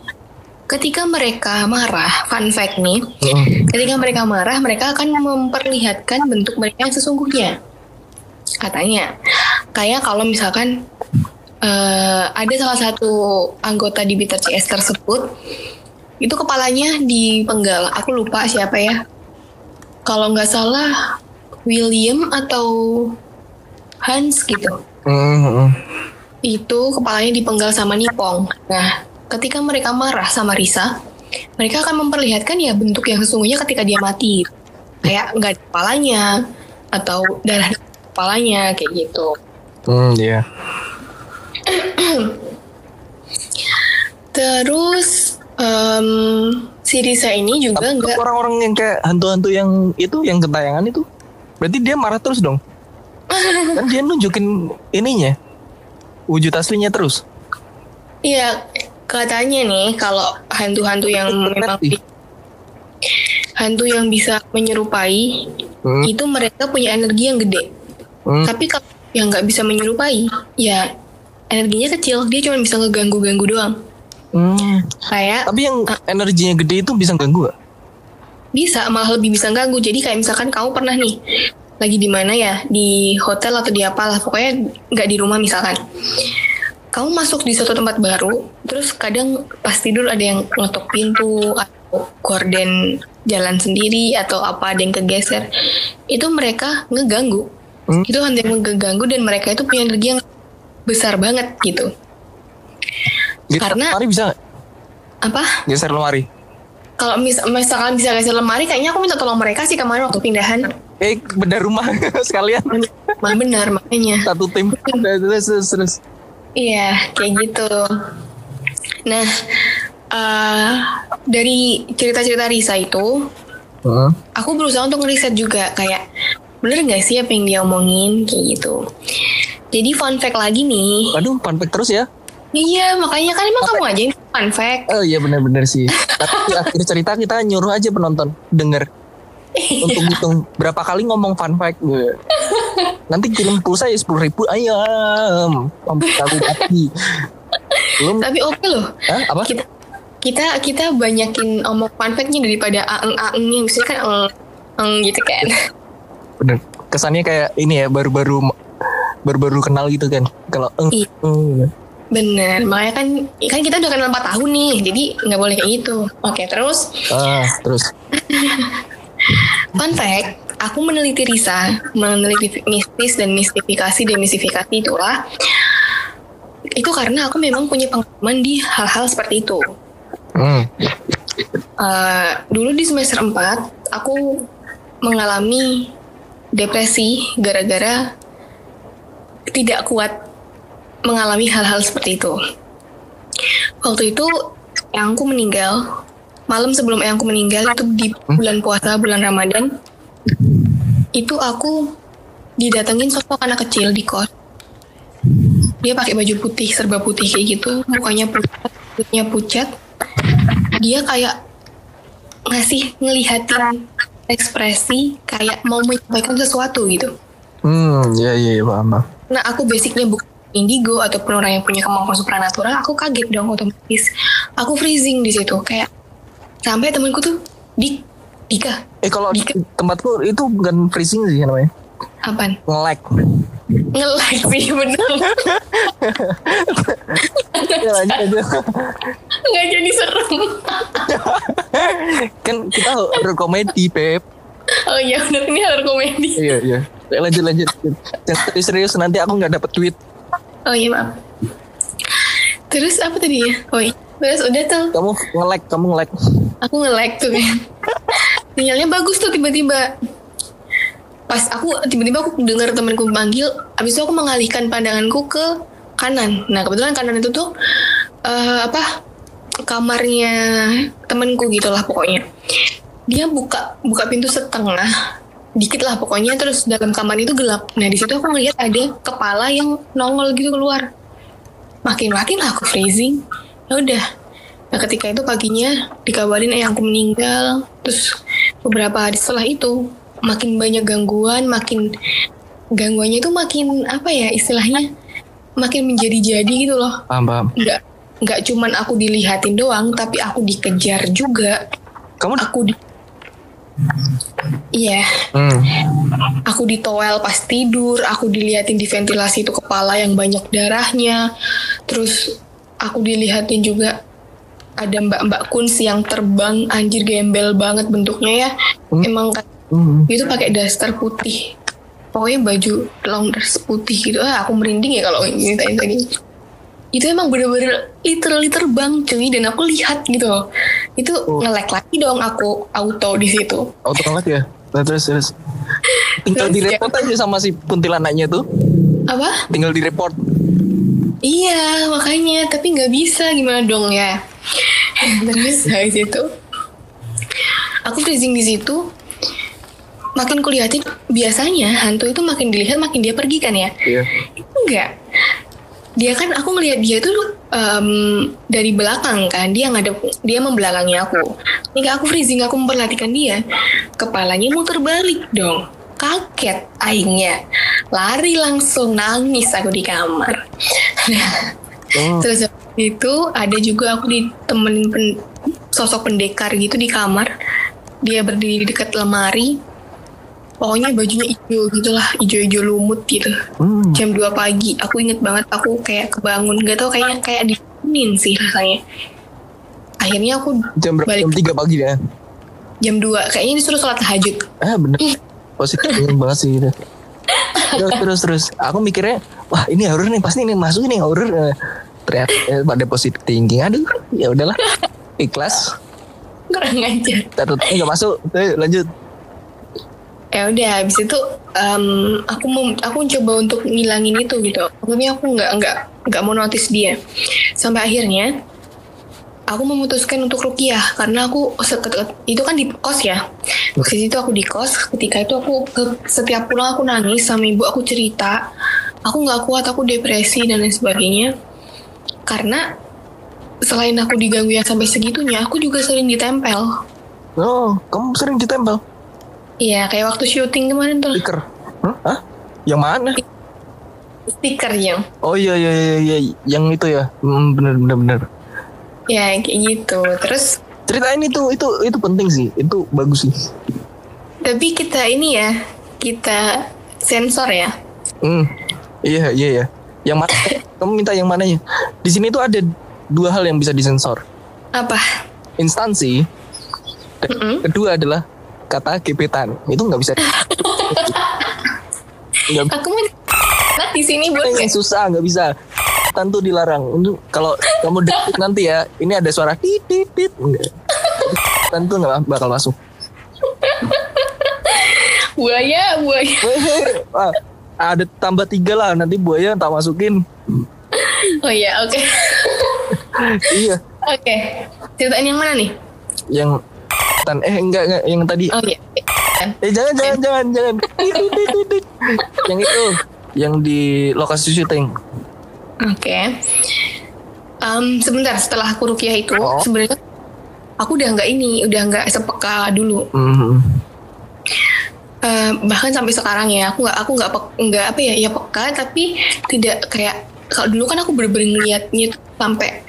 Speaker 3: ketika mereka marah, fun fact nih,
Speaker 2: Heeh.
Speaker 3: Ketika mereka marah, mereka akan memperlihatkan bentuk mereka yang sesungguhnya. Katanya, kayak kalau misalkan eh, ada salah satu anggota di Bitter CS tersebut, itu kepalanya dipenggal. Aku lupa siapa ya. Kalau nggak salah, William atau Hans gitu.
Speaker 2: Heeh.
Speaker 3: Itu kepalanya dipenggal sama Nipong. Nah, ketika mereka marah sama Risa, mereka akan memperlihatkan ya bentuk yang sesungguhnya ketika dia mati. Kayak nggak ada kepalanya atau darah kepalanya kayak gitu.
Speaker 2: Hmm, iya.
Speaker 3: Terus em, si Risa ini juga nggak
Speaker 2: orang-orang yang kayak hantu-hantu yang itu yang gentayangan itu berarti dia marah terus dong kan dia nunjukin ininya wujud aslinya terus
Speaker 3: Iya, katanya nih kalau hantu-hantu yang memang hantu yang bisa menyerupai
Speaker 2: Hmm.
Speaker 3: itu mereka punya energi yang gede.
Speaker 2: Hmm.
Speaker 3: Tapi kalau yang nggak bisa menyerupai, ya energinya kecil. Dia cuma bisa ngeganggu-ganggu doang.
Speaker 2: Hmm.
Speaker 3: Kayak
Speaker 2: tapi yang energinya gede itu bisa ganggu gak?
Speaker 3: bisa malah lebih bisa ganggu. Jadi kayak misalkan kamu pernah nih lagi di mana ya di hotel atau di apalah pokoknya nggak di rumah misalkan. Kamu masuk di suatu tempat baru, terus kadang pas tidur ada yang ngetok pintu atau gorden jalan sendiri atau apa ada yang kegeser. Itu mereka ngeganggu.
Speaker 2: Hmm.
Speaker 3: Itu hanya ngeganggu dan mereka itu punya energi yang besar banget gitu.
Speaker 2: Geser
Speaker 3: Karena-
Speaker 2: lemari bisa?
Speaker 3: Apa?
Speaker 2: geser lemari
Speaker 3: Kalau mis misalkan bisa geser lemari, kayaknya aku minta tolong mereka sih kemarin waktu pindahan.
Speaker 2: Eh beda rumah sekalian
Speaker 3: Mah benar makanya.
Speaker 2: satu tim terus terus, terus.
Speaker 3: Iya, kayak gitu. Nah, eh dari cerita-cerita Risa itu,
Speaker 2: Heeh.
Speaker 3: aku berusaha untuk ngeriset juga kayak bener nggak sih apa yang dia omongin kayak gitu. Jadi fun fact lagi nih.
Speaker 2: Waduh, fun fact terus ya.
Speaker 3: Iya, makanya kan emang kamu aja yang fun fact.
Speaker 2: Oh iya benar-benar sih. Tapi di akhir cerita kita nyuruh aja penonton denger untuk hitung berapa kali ngomong fun fact gue. Nanti kirim pulsa ya sepuluh ribu ayam. Aku mati. Belum
Speaker 3: Tapi oke loh.
Speaker 2: Hah? apa?
Speaker 3: Kita kita kita banyakin omong fun fact-nya daripada aeng aengnya misalnya kan eng, eng gitu kan.
Speaker 2: Bener. Kesannya kayak ini ya baru-baru baru-baru kenal gitu kan. Kalau eng,
Speaker 3: Iya.
Speaker 2: eng.
Speaker 3: Bener, makanya kan kan kita udah kenal 4 tahun nih, jadi nggak boleh kayak gitu. Oke, terus
Speaker 2: Ah, terus.
Speaker 3: fun fact, aku meneliti Risa, meneliti mistis dan mistifikasi dan mistifikasi itulah. Itu karena aku memang punya pengalaman di hal-hal seperti itu.
Speaker 2: Hmm.
Speaker 3: Eh, dulu di semester 4 aku mengalami depresi gara-gara tidak kuat mengalami hal-hal seperti itu. Waktu itu eyangku meninggal. Malam sebelum eyangku meninggal itu di bulan puasa, bulan Ramadan. Itu aku didatengin sosok anak kecil di kos. Dia pakai baju putih, serba putih kayak gitu, mukanya pucat, kulitnya pucat. Dia kayak ngasih ngelihatin ekspresi kayak mau menyampaikan sesuatu gitu.
Speaker 2: Hmm, iya iya iya, paham.
Speaker 3: Nah aku basicnya bukan indigo ataupun orang yang punya kemampuan supranatural, aku kaget dong otomatis. Aku freezing di situ kayak sampai temanku tuh dik Dika
Speaker 2: Eh kalau di
Speaker 3: Dikit.
Speaker 2: tempatku itu bukan freezing sih namanya.
Speaker 3: apaan?
Speaker 2: Nge-lag.
Speaker 3: Nge-like sih bener
Speaker 2: Ya,
Speaker 3: nggak jadi serem.
Speaker 2: kan kita horror komedi, Pep.
Speaker 3: Oh iya bener ini horror komedi.
Speaker 2: Iya, iya. Lanjut lanjut. Jangan serius-serius nanti aku nggak dapet duit.
Speaker 3: Oh iya maaf. Terus apa tadi ya? Oh iya. Terus udah tuh
Speaker 2: Kamu nge-lag, kamu nge-lag.
Speaker 3: aku nge-like tuh kan. Sinyalnya bagus tuh tiba-tiba. Pas aku tiba-tiba aku dengar temanku manggil, abis itu aku mengalihkan pandanganku ke kanan. Nah kebetulan kanan itu tuh eh, apa kamarnya temanku gitulah pokoknya. Dia buka buka pintu setengah dikit lah pokoknya terus dalam kamar itu gelap. Nah di situ aku ngeliat ada kepala yang nongol gitu keluar. Makin makin lah aku freezing. Ya udah. Nah ketika itu paginya dikabarin eh aku meninggal. Terus beberapa hari setelah itu makin banyak gangguan, makin gangguannya itu makin apa ya istilahnya makin menjadi-jadi gitu loh.
Speaker 2: Paham, paham.
Speaker 3: Nggak nggak cuman aku dilihatin doang, tapi aku dikejar juga.
Speaker 2: Kamu
Speaker 3: Aku di Iya,
Speaker 2: Hmm.
Speaker 3: aku ditowel pas tidur, aku dilihatin di ventilasi itu kepala yang banyak darahnya. Terus aku dilihatin juga ada mbak-mbak kuns yang terbang, anjir gembel banget bentuknya ya.
Speaker 2: Hmm.
Speaker 3: Emang kan
Speaker 2: Hmm.
Speaker 3: itu pakai daster putih. Pokoknya baju long dress putih gitu. Ah, aku merinding ya kalau nyeritain tadi. Itu emang bener-bener literally terbang cuy dan aku lihat gitu loh. Itu
Speaker 2: Oh.
Speaker 3: nge-lag lagi dong aku auto di situ.
Speaker 2: Auto nge-lag ya? Nah, terus terus. Tinggal
Speaker 3: Terus ya.
Speaker 2: direport aja sama si kuntilanaknya tuh.
Speaker 3: Apa?
Speaker 2: Tinggal direport.
Speaker 3: Iya, makanya. Tapi nggak bisa. Gimana dong ya? Terus habis itu, aku freezing di situ. Makin kulihatin, biasanya hantu itu makin dilihat, makin dia pergi kan ya?
Speaker 2: Iya.
Speaker 3: Enggak. Dia kan, aku ngelihat dia tuh em, dari belakang kan. Dia ngadep, dia membelakangi aku. Ketika aku freezing, aku memperhatikan dia. Kepalanya muter balik dong. Kaget aingnya. Lari langsung nangis aku di kamar.
Speaker 2: Oh.
Speaker 3: Terus itu ada juga aku ditemenin pen- sosok pendekar gitu di kamar. Dia berdiri di dekat lemari. Pokoknya bajunya hijau gitulah, hijau-hijau lumut gitu.
Speaker 2: Hmm.
Speaker 3: Jam 2 pagi, aku inget banget aku kayak kebangun. Gak tau kayaknya kayak dingin sih rasanya. Akhirnya aku
Speaker 2: Jam berapa?
Speaker 3: Balik.
Speaker 2: Jam 3 pagi ya?
Speaker 3: jam 2, kayaknya disuruh sholat tahajud.
Speaker 2: Ah bener. Positif banget sih gitu. Terus terus terus. Aku mikirnya, wah ini horror nih pasti ini masuk ini horror. Eh, Ternyata eh, pada positif thinking. Aduh, ya udahlah. Ikhlas.
Speaker 3: Kurang ajar.
Speaker 2: Tatut nggak masuk. Eh, lanjut.
Speaker 3: ya udah habis itu em, aku mem- aku coba untuk ngilangin itu gitu maksudnya aku nggak nggak nggak mau notice dia sampai akhirnya aku memutuskan untuk rukiah karena aku itu kan di kos ya di situ aku di kos ketika itu aku setiap pulang aku nangis sama ibu aku cerita aku nggak kuat aku depresi dan lain sebagainya karena selain aku diganggu yang sampai segitunya aku juga sering ditempel
Speaker 2: Oh, kamu sering ditempel
Speaker 3: Iya, kayak waktu syuting kemarin tuh.
Speaker 2: stiker. Hah? Hah? Yang mana?
Speaker 3: Stiker yang.
Speaker 2: Oh iya iya iya, iya. yang itu ya. Hmm, bener bener bener.
Speaker 3: Ya, kayak gitu. Terus,
Speaker 2: Ceritain itu itu itu penting sih. Itu bagus sih.
Speaker 3: tapi kita ini ya, kita sensor ya.
Speaker 2: Hmm. Iya iya iya. Yang mana? kamu minta yang mananya? Di sini tuh ada dua hal yang bisa disensor.
Speaker 3: Apa?
Speaker 2: Instansi. Dan
Speaker 3: Mm-mm.
Speaker 2: Kedua adalah kata gebetan. Itu nggak bisa.
Speaker 3: Aku mau di sini boleh
Speaker 2: Yang susah nggak bisa. Deketan tuh dilarang. Untuk kalau kamu deket nanti ya, ini ada suara tit tit. Enggak. Deketan tuh nggak bakal masuk.
Speaker 3: Buaya, buaya.
Speaker 2: Wah, ada tambah tiga lah nanti buaya tak masukin.
Speaker 3: Oh iya, oke.
Speaker 2: iya,
Speaker 3: Oke. Ceritain yang mana nih?
Speaker 2: yang tan eh enggak enggak yang tadi.
Speaker 3: Oh iya.
Speaker 2: Eh jangan jangan jangan jangan. Yang itu yang di lokasi syuting.
Speaker 3: Oke. Em, sebentar setelah aku rukiah itu
Speaker 2: Oh.
Speaker 3: sebenarnya aku udah nggak ini, udah nggak sepeka dulu.
Speaker 2: Mhm.
Speaker 3: Eh, bahkan sampai sekarang ya aku nggak aku nggak nggak apa ya ya peka tapi tidak kayak kalau dulu kan aku bener-bener ngeliatnya tuh sampai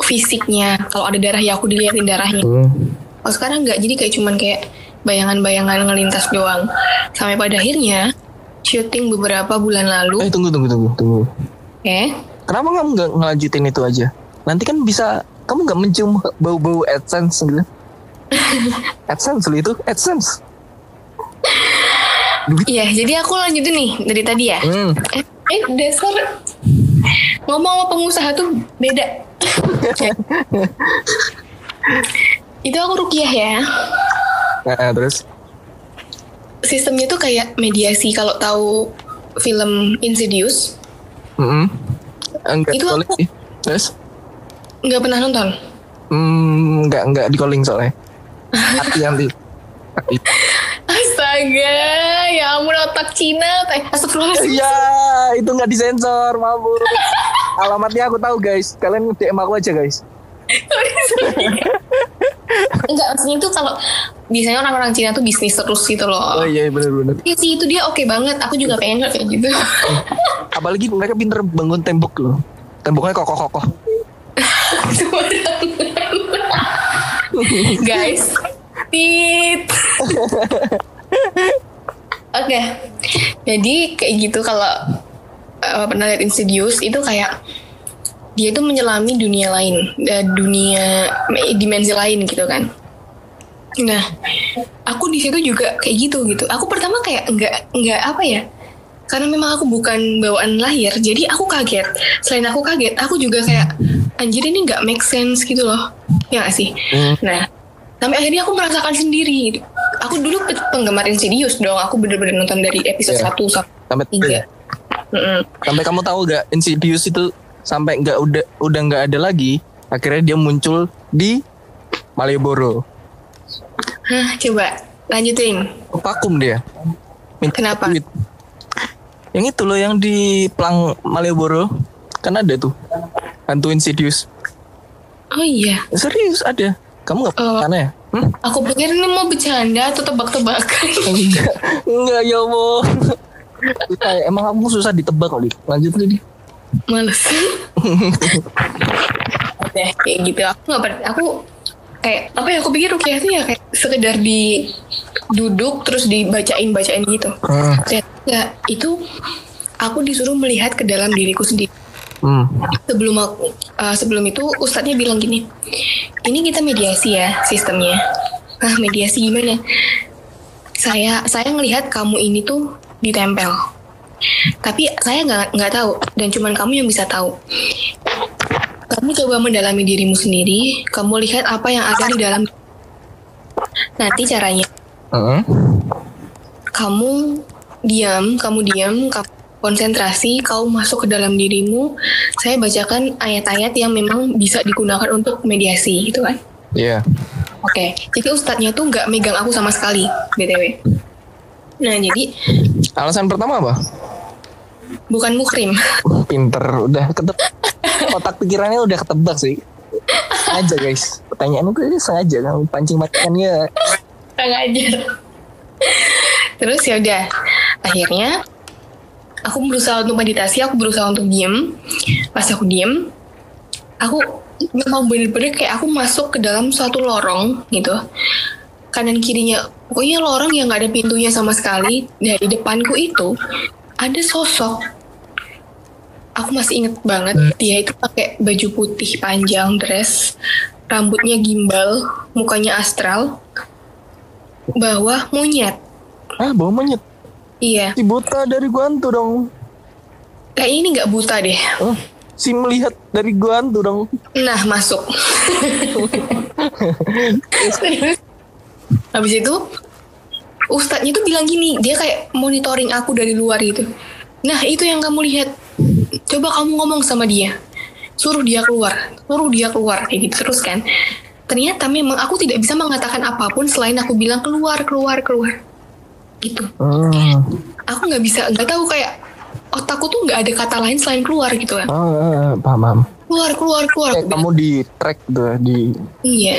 Speaker 3: fisiknya kalau ada darah ya aku diliatin darahnya
Speaker 2: Hmm.
Speaker 3: kalau sekarang nggak jadi kayak cuman kayak bayangan-bayangan ngelintas doang sampai pada akhirnya syuting beberapa bulan lalu
Speaker 2: Eh tunggu tunggu tunggu tunggu.
Speaker 3: Oke
Speaker 2: Kenapa kamu nggak ngelanjutin itu aja? Nanti kan bisa kamu nggak mencium bau-bau AdSense gitu. AdSense itu AdSense.
Speaker 3: iya jadi aku lanjutin nih dari tadi ya
Speaker 2: Hmm.
Speaker 3: eh, eh dasar ngomong sama pengusaha tuh beda itu aku rukiah ya
Speaker 2: Nah, terus
Speaker 3: sistemnya tuh kayak mediasi kalau tahu film Insidious
Speaker 2: Mm enggak
Speaker 3: Itu
Speaker 2: calling
Speaker 3: aku-.
Speaker 2: Terus
Speaker 3: nggak pernah nonton
Speaker 2: hmm, enggak enggak di calling soalnya. Hati nanti.
Speaker 3: Astaga ya ampun otak Cina eh, astagfirullahaladzim
Speaker 2: Ya, itu nggak disensor, mabur. Alamatnya aku tahu guys. Kalian DM aku aja guys.
Speaker 3: enggak maksudnya tuh kalau biasanya orang-orang Cina tuh bisnis terus gitu loh
Speaker 2: Oh iya benar-benar.
Speaker 3: Iya sih itu dia oke banget aku juga pengen kayak gitu
Speaker 2: Apalagi mereka pinter bangun tembok loh. Temboknya kokoh-kokoh.
Speaker 3: guys tit oke jadi kayak gitu kalau uh, pernah lihat Insidious itu kayak dia itu menyelami dunia lain eh, dunia dimensi lain gitu kan nah aku di situ juga kayak gitu gitu. Aku pertama kayak nggak nggak apa ya karena memang aku bukan bawaan lahir jadi aku kaget. Selain aku kaget aku juga kayak anjir ini nggak make sense gitu loh. Ya nggak sih?
Speaker 2: Hmm.
Speaker 3: nah sampai akhirnya aku merasakan sendiri. Aku dulu pe- penggemar Insidious dong. Aku bener-bener nonton dari episode
Speaker 2: Iya.
Speaker 3: 1 sampai
Speaker 2: Sampai
Speaker 3: tiga. Mm-mm.
Speaker 2: sampai kamu tahu gak Insidious itu sampai nggak udah udah nggak ada lagi akhirnya dia muncul di Malioboro
Speaker 3: Hah, coba lanjutin.
Speaker 2: Vakum dia. Minta
Speaker 3: Kenapa?
Speaker 2: duit. yang itu loh yang di Plang Malioboro. Kan ada tuh. Hantu Insidious
Speaker 3: oh iya.
Speaker 2: Serius ada. Kamu nggak
Speaker 3: Oh.
Speaker 2: pernah ya? Hmm?
Speaker 3: aku pikir ini mau bercanda atau tebak-tebakan.
Speaker 2: Enggak. Enggak ya Allah. Emang kamu susah ditebak kali lanjut lagi
Speaker 3: males. Udah kayak gitu. Aku nggak ber- aku kayak apa ya aku pikir rukiah itu ya kayak sekedar di duduk terus dibacain bacain gitu. Ternyata enggak, itu aku disuruh melihat ke dalam diriku sendiri.
Speaker 2: Hmm.
Speaker 3: sebelum aku uh, sebelum itu ustadznya bilang gini ini kita mediasi ya sistemnya. Ah mediasi gimana? Saya saya ngelihat kamu ini tuh ditempel. Tapi saya nggak nggak tahu dan cuman kamu yang bisa tahu kamu coba mendalami dirimu sendiri kamu lihat apa yang ada di dalam nanti caranya
Speaker 2: Hmm.
Speaker 3: kamu diam, kamu diam, kamu konsentrasi, kau masuk ke dalam dirimu. Saya bacakan ayat-ayat yang memang bisa digunakan untuk mediasi, gitu kan?
Speaker 2: Iya.
Speaker 3: Oke, jadi ustadznya tuh nggak megang aku sama sekali, btw. Nah, jadi
Speaker 2: Alasan pertama apa?
Speaker 3: bukan mukrim.
Speaker 2: Pinter, udah ketebak. Otak pikirannya udah ketebak sih. Sengaja guys. Pertanyaan itu ini sengaja kan pancing-pancingannya.
Speaker 3: Kurang ajar. Terus ya udah, akhirnya aku berusaha untuk meditasi, aku berusaha untuk diem. Pas aku diem, aku memang bener-bener kayak aku masuk ke dalam suatu lorong gitu. Kanan kirinya, pokoknya lorong yang gak ada pintunya sama sekali. Dari depanku itu ada sosok. Aku masih inget banget dia itu pakai baju putih panjang dress, rambutnya gimbal, mukanya astral, bawah monyet.
Speaker 2: Ah, bawa monyet.
Speaker 3: Iya,
Speaker 2: Si buta dari Guantu dong.
Speaker 3: kayak ini nggak buta deh.
Speaker 2: Oh, si melihat dari gua hantu dong.
Speaker 3: Nah, masuk. Habis itu ustadznya tuh bilang gini, dia kayak monitoring aku dari luar gitu. Nah, itu yang kamu lihat. Coba kamu ngomong sama dia. Suruh dia keluar, suruh dia keluar kayak gitu terus kan. Ternyata memang aku tidak bisa mengatakan apa pun selain aku bilang keluar, keluar, keluar. Gitu.
Speaker 2: Hmm.
Speaker 3: Aku nggak bisa, nggak tahu kayak otakku tuh nggak ada kata lain selain keluar gitu kan.
Speaker 2: Ah, paham, paham.
Speaker 3: Keluar, keluar, keluar.
Speaker 2: Kayak kamu di track tuh di
Speaker 3: Iya.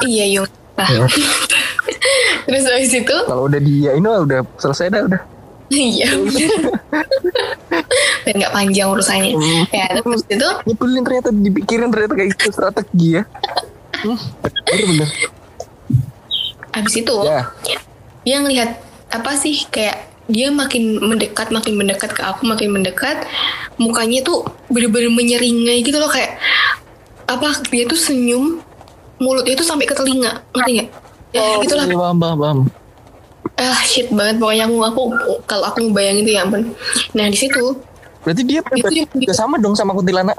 Speaker 3: Iya, Yung. Nah.
Speaker 2: Ya.
Speaker 3: Terus habis itu,
Speaker 2: kalau udah dia ini udah selesai dah udah.
Speaker 3: Iya. Dan nggak panjang urusannya.
Speaker 2: Hmm.
Speaker 3: Ya, terus itu,
Speaker 2: Nyebelin ternyata dipikirin ternyata kayak gitu strategi ya. Hmm, bener bener.
Speaker 3: habis itu,
Speaker 2: Ya.
Speaker 3: dia ngelihat apa sih kayak dia makin mendekat, makin mendekat ke aku, makin mendekat. Mukanya tuh bener-bener menyeringai gitu loh kayak apa dia tuh senyum mulutnya tuh sampai ke telinga ngerti nggak ya gitulah
Speaker 2: iya, paham, paham, paham.
Speaker 3: Ah shit banget. Pokoknya aku aku kalau aku ngebayangin itu ya ampun. Nah di situ
Speaker 2: Berarti dia pribadi
Speaker 3: Itu
Speaker 2: juga sama dong sama kuntilanak.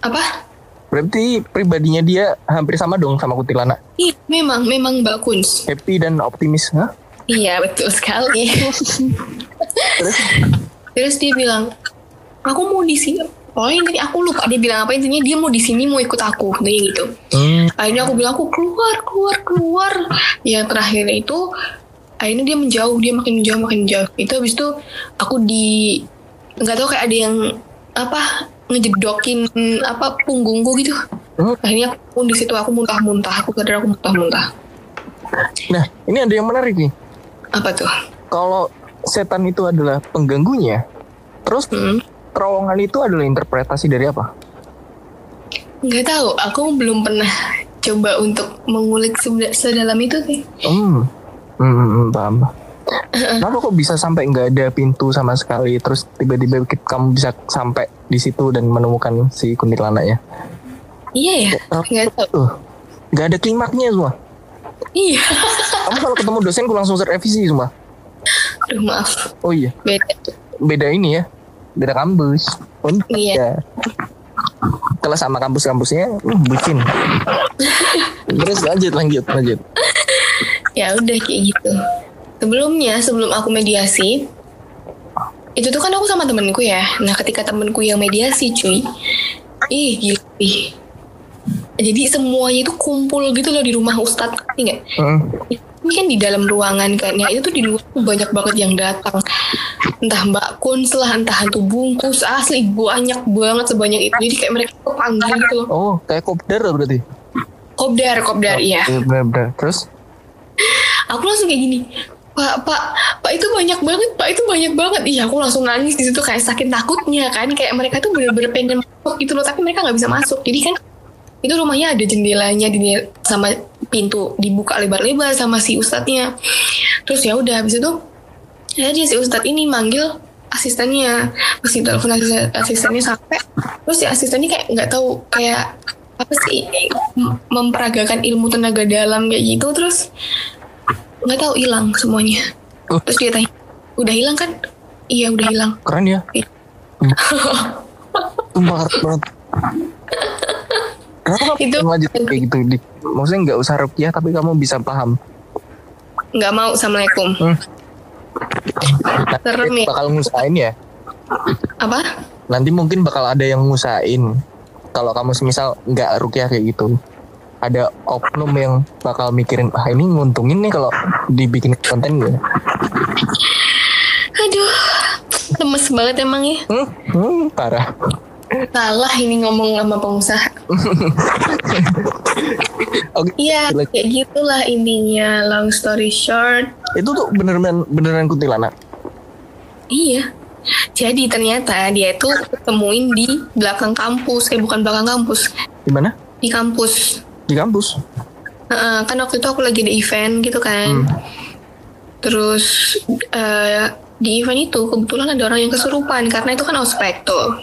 Speaker 3: apa?
Speaker 2: Berarti pribadinya dia hampir sama dong sama kuntilanak.
Speaker 3: Ih, memang memang Mbak Kunz.
Speaker 2: Happy dan optimis. Hah?
Speaker 3: iya betul sekali.
Speaker 2: Terus?
Speaker 3: Terus dia bilang aku mau di sini. Oh ini aku lupa dia bilang apa. Intinya dia mau di sini mau ikut aku. Kayak gitu.
Speaker 2: Hmm,
Speaker 3: akhirnya aku bilang aku keluar keluar keluar. Yang terakhir itu akhirnya dia menjauh dia makin menjauh makin menjauh itu habis itu aku di nggak tahu kayak ada yang apa ngejedokin apa punggungku gitu
Speaker 2: Hmm.
Speaker 3: akhirnya aku pun di situ aku muntah-muntah aku sadar aku muntah-muntah
Speaker 2: Nah, ini ada yang menarik nih.
Speaker 3: apa tuh
Speaker 2: Kalau setan itu adalah pengganggunya, terus
Speaker 3: hmm.
Speaker 2: terowongan itu adalah interpretasi dari apa?
Speaker 3: nggak tahu aku belum pernah coba untuk mengulik sedalam itu sih
Speaker 2: Hmm, hmm, paham. Kenapa kok bisa sampai nggak ada pintu sama sekali, terus tiba-tiba kamu bisa sampai di situ dan menemukan si kuntilanak ya?
Speaker 3: iya ya nggak tahu
Speaker 2: nggak ada klimaknya semua.
Speaker 3: iya
Speaker 2: Kamu kalau ketemu dosen, ku langsung revisi semua.
Speaker 3: aduh maaf
Speaker 2: Oh iya,
Speaker 3: beda
Speaker 2: beda ini ya, beda kampus. Untung
Speaker 3: Iya.
Speaker 2: ya. Kalau sama kampus-kampusnya, hmm, bucin. Terus lanjut, lanjut, lanjut.
Speaker 3: Ya udah kayak gitu sebelumnya sebelum aku mediasi itu tuh kan aku sama temenku ya nah ketika temenku yang mediasi cuy ih gila ih. jadi semuanya itu kumpul gitu loh di rumah ustadz ngerti nggak
Speaker 2: Hmm.
Speaker 3: ini kan di dalam ruangan kan ya itu tuh di luar tuh banyak banget yang datang entah mbak Kuns lah entah hantu bungkus asli banyak banget sebanyak itu jadi kayak mereka tuh panggil gitu loh
Speaker 2: Oh, kayak kopdar berarti.
Speaker 3: kopdar kopdar iya
Speaker 2: Iya, benar-benar. Terus?
Speaker 3: Aku langsung kayak gini pak pak pak itu banyak banget pak itu banyak banget. Iya aku langsung nangis di situ kayak sakit takutnya kan kayak mereka tuh bener-bener pengen masuk gitu loh tapi mereka nggak bisa masuk. Jadi kan itu rumahnya ada jendelanya di sama pintu dibuka lebar-lebar sama si ustadznya. Terus ya udah habis itu ya dia si ustadz ini manggil asistennya. Si telepon asisten- asistennya sampai terus si asistennya kayak nggak tahu kayak apa sih mem- memperagakan ilmu tenaga dalam kayak gitu. Terus nggak tahu hilang semuanya
Speaker 2: Oh.
Speaker 3: terus dia tanya udah hilang kan iya udah hilang
Speaker 2: Keren ya.
Speaker 3: Iya.
Speaker 2: Sumpah keren banget. Kenapa
Speaker 3: Itu-
Speaker 2: lanjut kayak gitu? Di, maksudnya nggak usah rupiah tapi kamu bisa paham.
Speaker 3: nggak mau assalamualaikum
Speaker 2: Hmm.
Speaker 3: Serem ya.
Speaker 2: bakal ngusahain ya.
Speaker 3: apa
Speaker 2: Nanti mungkin bakal ada yang ngusahain. Kalau kamu semisal nggak rupiah kayak gitu. Ada oknum yang bakal mikirin, ah ini nguntungin nih kalau dibikin konten ya.
Speaker 3: aduh lemes banget emang ya
Speaker 2: Hmm, hmm, parah.
Speaker 3: salah ini ngomong sama pengusaha iya
Speaker 2: Like-
Speaker 3: kayak gitulah intinya long story short
Speaker 2: Itu tuh beneran beneran kuntilanak.
Speaker 3: Iya. Jadi ternyata dia itu temuin di belakang kampus, eh bukan belakang kampus,
Speaker 2: Di mana?
Speaker 3: di kampus.
Speaker 2: Di kampus.
Speaker 3: Heeh, kan waktu itu aku lagi di event gitu kan. Terus eh, di event itu kebetulan ada orang yang kesurupan karena itu kan ospek tuh.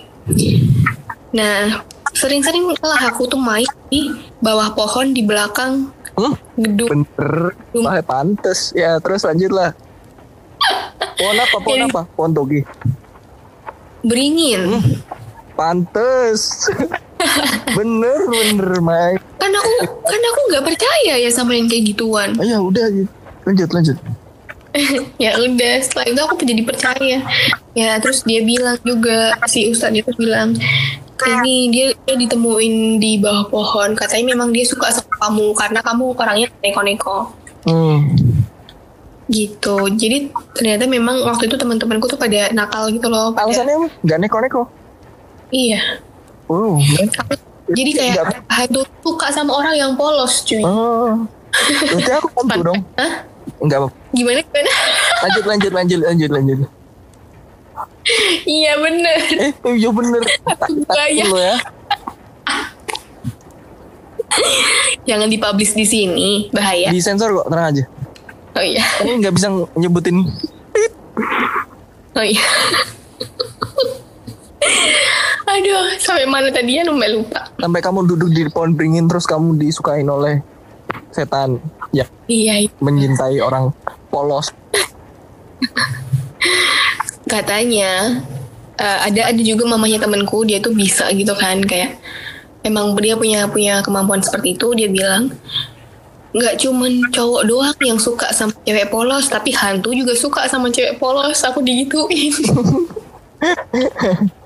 Speaker 3: Nah, sering-sering lah aku tuh main di bawah pohon di belakang
Speaker 2: Hmm,
Speaker 3: gedung.
Speaker 2: bener. Wah, pantes. Ya, terus lanjut lah. Pohon apa? Pohon
Speaker 3: Jadi-
Speaker 2: apa? Pohon togi.
Speaker 3: Beringin.
Speaker 2: pantes. bener bener Mai.
Speaker 3: Kan aku kan aku nggak percaya ya sama yang kayak gituan.
Speaker 2: Oh, ya udah lanjut lanjut.
Speaker 3: ya udah setelah itu aku jadi percaya ya terus dia bilang juga si ustadz itu bilang ini dia, dia ditemuin di bawah pohon katanya memang dia suka sama kamu karena kamu orangnya neko-neko
Speaker 2: Hmm.
Speaker 3: gitu jadi ternyata memang waktu itu teman-temanku tuh pada nakal gitu loh pada,
Speaker 2: Alasannya apa? Gak neko-neko.
Speaker 3: iya
Speaker 2: Oh.
Speaker 3: jadi kayak hantu suka sama orang yang polos cuy
Speaker 2: Oh. Berarti aku hantu dong.
Speaker 3: Hah?
Speaker 2: Enggak apa.
Speaker 3: gimana gimana
Speaker 2: Lanjut lanjut lanjut lanjut lanjut.
Speaker 3: iya bener
Speaker 2: Eh, iya bener.
Speaker 3: Bahaya.
Speaker 2: lo ya.
Speaker 3: jangan dipublish di sini bahaya
Speaker 2: Di sensor kok, tenang aja.
Speaker 3: oh iya
Speaker 2: Ini nggak bisa nyebutin
Speaker 3: Oh iya. Aduh, sampai mana tadi ya lupa lupa.
Speaker 2: sampai kamu duduk di pohon beringin terus kamu disukain oleh setan ya
Speaker 3: Iya,
Speaker 2: mencintai orang polos.
Speaker 3: katanya eh, ada ada juga mamanya temanku dia tuh bisa gitu kan kayak emang dia punya punya kemampuan seperti itu dia bilang nggak cuman cowok doang yang suka sama cewek polos tapi hantu juga suka sama cewek polos aku digituin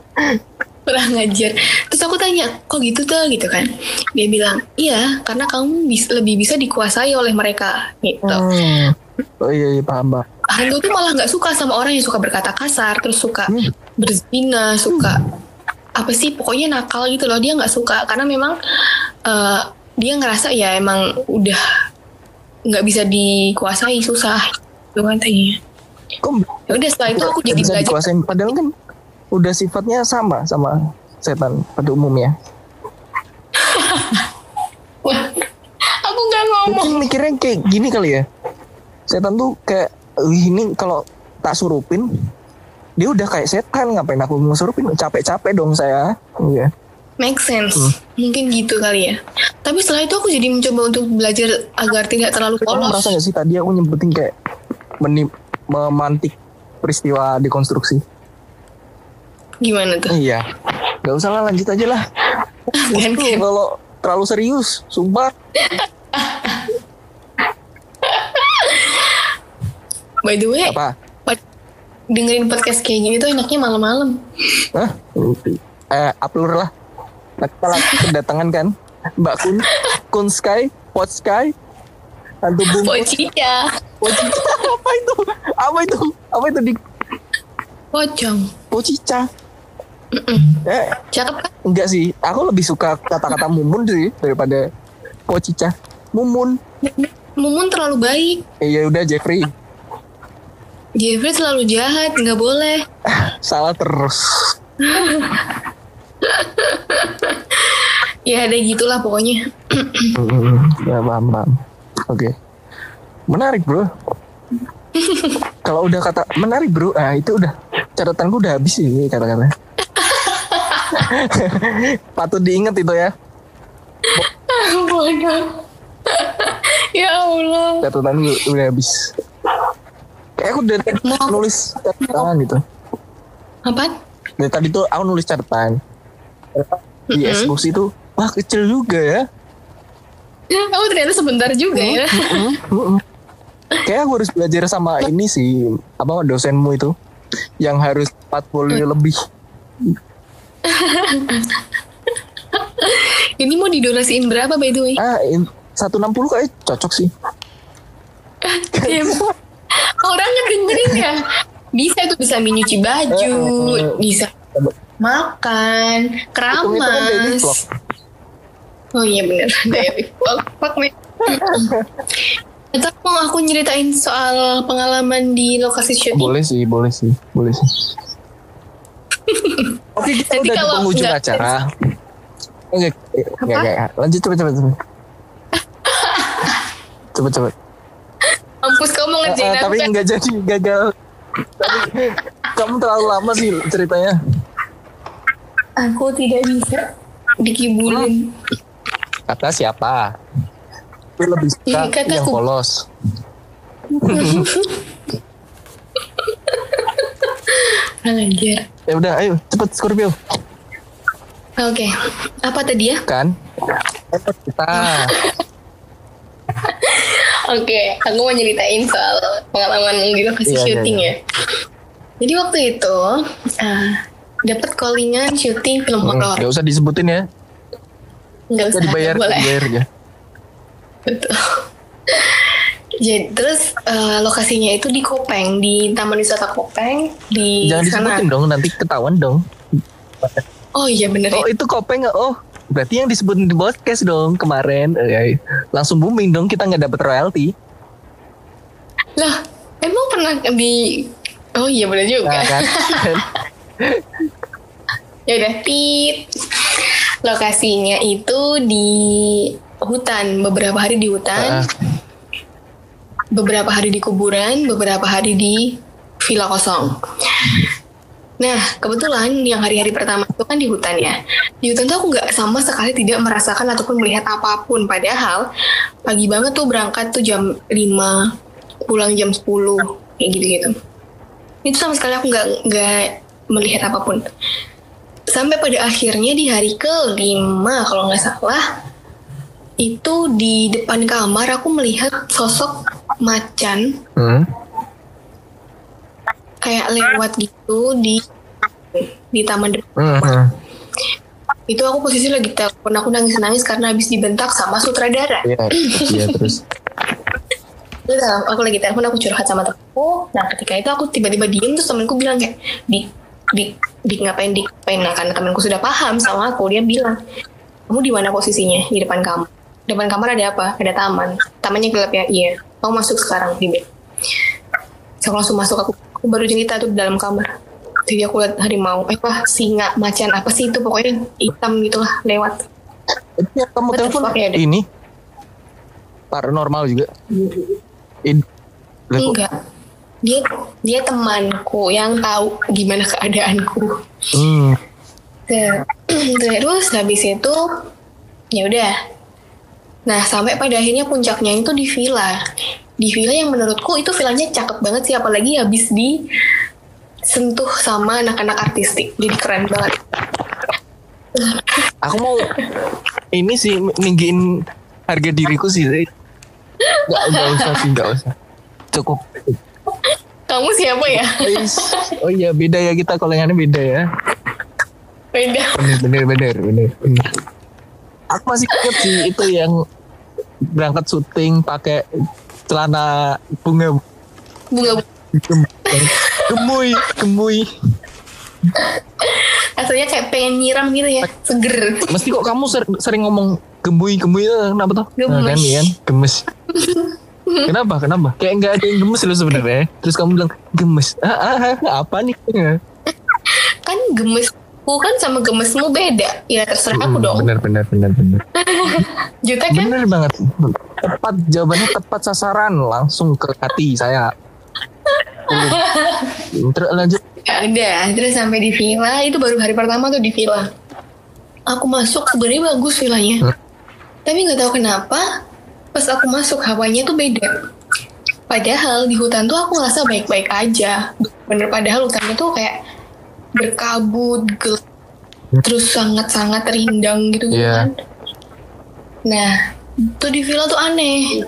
Speaker 3: kurang ngajar terus aku tanya kok gitu tuh gitu kan. Dia bilang iya karena kamu bis- lebih bisa dikuasai oleh mereka. Gitu.
Speaker 2: Hmm. Oh iya, iya paham paham.
Speaker 3: hantu tuh malah nggak suka sama orang yang suka berkata kasar terus suka
Speaker 2: Hmm.
Speaker 3: berzina suka apa sih pokoknya nakal gitu loh. Dia nggak suka karena memang eh, dia ngerasa ya emang udah nggak bisa dikuasai susah. Gitu
Speaker 2: Kok
Speaker 3: ya udah setelah itu aku jadi belajar.
Speaker 2: dikuasain? Padahal kan udah sifatnya sama sama setan pada umumnya.
Speaker 3: Aku nggak ngomong
Speaker 2: Mungkin mikirnya kayak gini kali ya. Setan tuh kayak "Wih, ini kalau tak surupin dia udah kayak setan ngapain aku ngesurupin capek-capek dong saya. Iya.
Speaker 3: make sense
Speaker 2: Hmm.
Speaker 3: mungkin gitu kali ya tapi setelah itu aku jadi mencoba untuk belajar agar tidak terlalu
Speaker 2: Kamu
Speaker 3: polos
Speaker 2: merasa gak sih tadi aku nyebutin kayak menim- memantik peristiwa dekonstruksi?
Speaker 3: Gimana tuh
Speaker 2: Iya. Gak usah lah lanjut aja lah.
Speaker 3: Kan,
Speaker 2: Tuh,
Speaker 3: kan.
Speaker 2: kalau terlalu serius, sumpah.
Speaker 3: by the way
Speaker 2: Apa?
Speaker 3: Dengerin podcast kayak gini tuh enaknya malam-malam.
Speaker 2: Hah? Eh, upload lah. Nah, kita lagi kedatangan kan Mbak Kun, Kun Sky, Pot Sky, Hantu Bungkus,
Speaker 3: Pocica,
Speaker 2: Pocica. Apa itu? Apa itu? Apa itu di
Speaker 3: pocong.
Speaker 2: Pocica? Eh,
Speaker 3: Cakep kan?
Speaker 2: enggak sih. Aku lebih suka kata-kata mumun sih daripada Pocica. Mumun.
Speaker 3: Mumun terlalu baik.
Speaker 2: Eh, ya udah Jeffrey.
Speaker 3: Jeffrey terlalu jahat, nggak boleh.
Speaker 2: Salah terus.
Speaker 3: Ya ada gitulah pokoknya.
Speaker 2: Ya paham paham. Oke. Menarik bro. Kalau udah kata menarik bro, ah itu udah catatanku udah habis ini kata-kata. Patut diingat itu ya.
Speaker 3: Ya Allah.
Speaker 2: Catatan gue udah habis. Kayak aku dari tadi nulis catatan gitu.
Speaker 3: Apaan?
Speaker 2: Dari tadi tuh aku nulis catatan. Di
Speaker 3: Mm-mm.
Speaker 2: eksekusi tuh, wah kecil juga ya.
Speaker 3: Kamu ternyata sebentar juga ya.
Speaker 2: Mm-mm. Kayak aku harus belajar sama ini sih, apa dosenmu itu yang harus 40 lebih.
Speaker 3: Ini mau didonasiin berapa by the way?
Speaker 2: Ah, in- 160 kayak cocok sih.
Speaker 3: Ya, Orang ngedengerin ya. Bisa tuh bisa menyuci baju, bisa makan,
Speaker 2: Hitung-hitung kan dari
Speaker 3: keramas. Oh iya bener vlog. Fuck me. Atau mau aku nyeritain soal pengalaman di lokasi syuting?
Speaker 2: Boleh sih, boleh sih, boleh sih. Oke, kita
Speaker 3: Nanti
Speaker 2: udah di
Speaker 3: kalau
Speaker 2: penghujung
Speaker 3: nggak-
Speaker 2: acara. Enggak, enggak, enggak. Lanjut cepet cepet cepet. Cepet cepet.
Speaker 3: Mampus kamu mau
Speaker 2: Eh,
Speaker 3: ngerjain
Speaker 2: eh,
Speaker 3: aku
Speaker 2: tapi enggak jadi gagal. Tapi kamu terlalu lama sih ceritanya.
Speaker 3: Aku tidak bisa dikibulin.
Speaker 2: Kata siapa? Itu lebih suka yang polos.
Speaker 3: Anjir.
Speaker 2: Ya udah, ayo cepet Scorpio.
Speaker 3: Oke, apa tadi ya?
Speaker 2: kan? Kita
Speaker 3: Oke, aku mau nyeritain soal pengalaman di lokasi
Speaker 2: Iya, iya,
Speaker 3: syuting ya. Jadi waktu itu uh, dapat callingan syuting film
Speaker 2: Hmm,
Speaker 3: horor.
Speaker 2: nggak usah disebutin ya.
Speaker 3: Nggak usah
Speaker 2: dibayar,
Speaker 3: boleh.
Speaker 2: dibayar aja.
Speaker 3: Betul. Jadi terus eh, lokasinya itu di Kopeng, di Taman Wisata Kopeng di
Speaker 2: Jangan
Speaker 3: sana.
Speaker 2: disebutin dong, nanti ketahuan dong.
Speaker 3: Oh iya bener
Speaker 2: Oh
Speaker 3: ya.
Speaker 2: itu kopeng? Oh berarti yang disebutin di podcast dong kemarin. Eh, ya, langsung booming dong kita nggak dapet royalti.
Speaker 3: Lah, emang pernah di Oh iya bener juga.
Speaker 2: Nah, kan?
Speaker 3: Ya udah tit. Lokasinya itu di hutan, beberapa hari di hutan,
Speaker 2: Ah,
Speaker 3: beberapa hari di kuburan, beberapa hari di villa kosong. Nah, kebetulan yang hari-hari pertama itu kan di hutan ya. Di hutan tuh aku nggak sama sekali tidak merasakan ataupun melihat apa pun. Padahal pagi banget tuh berangkat tuh jam 5, pulang jam 10, kayak gitu-gitu. Itu sama sekali aku nggak nggak melihat apa pun. Sampai pada akhirnya di hari kelima kalau nggak salah, itu di depan kamar aku melihat sosok macan
Speaker 2: hmm.
Speaker 3: kayak lewat gitu di di taman depan.
Speaker 2: Hmm, hmm.
Speaker 3: Itu aku posisi lagi telepon, aku nangis-nangis karena habis dibentak sama sutradara.
Speaker 2: Iya, iya terus.
Speaker 3: Aku lagi telepon, aku curhat sama temanku. Nah ketika itu aku tiba-tiba diem terus temanku bilang kayak di di di ngapain di ngapain nah karena temanku sudah paham sama aku dia bilang kamu di mana posisinya di depan kamar depan kamar ada apa ada taman tamannya gelap ya iya kamu masuk sekarang bed saya langsung masuk aku, aku baru cerita tuh di dalam kamar. Jadi aku lihat harimau eh apa singa macan apa sih itu pokoknya hitam gitulah lewat.
Speaker 2: Kamu telepon? ini? Paranormal juga. In,
Speaker 3: enggak. Dia dia temanku yang tahu gimana keadaanku.
Speaker 2: Hmm.
Speaker 3: Ter- terus habis itu ya udah nah sampai pada akhirnya puncaknya itu di villa di villa yang menurutku itu villanya cakep banget sih apalagi habis di sentuh sama anak-anak artistik jadi keren banget
Speaker 2: Aku mau ini sih ninggiin harga diriku sih. Gak, gak usah sih, gak usah. Cukup.
Speaker 3: kamu siapa ya
Speaker 2: Oh iya beda ya kita kolengannya beda ya.
Speaker 3: beda
Speaker 2: Bener bener bener bener. bener. Aku masih inget sih itu yang berangkat syuting pakai celana bunga
Speaker 3: bunga
Speaker 2: gemuy gemuy.
Speaker 3: rasanya kayak pengen nyiram gitu ya seger
Speaker 2: Mesti kok kamu ser- sering ngomong gemuy gemuy itu kenapa tuh? Nah, kan,
Speaker 3: Gemes.
Speaker 2: iya kan? Gemes. Kenapa? Kenapa? Kayak nggak ada yang gemes loh sebenarnya. Terus kamu bilang gemes. Ah, ah, ah, apa nih?
Speaker 3: kan gemesku kan sama gemesmu beda ya terserah aku
Speaker 2: Hmm,
Speaker 3: dong
Speaker 2: Bener bener bener bener.
Speaker 3: juta kan
Speaker 2: Bener banget. Tepat jawabannya tepat sasaran langsung ke hati saya. Terus lanjut.
Speaker 3: Ya udah, terus sampai di villa itu baru hari pertama tuh di villa. Aku masuk sebenarnya bagus villanya,
Speaker 2: Hmm.
Speaker 3: tapi nggak tahu kenapa pas aku masuk hawanya tuh beda. Padahal di hutan tuh aku ngerasa baik-baik aja. Bener padahal hutannya tuh kayak berkabut, gelap, terus sangat-sangat rindang gitu
Speaker 2: Iya.
Speaker 3: kan. Nah, tuh di villa tuh aneh.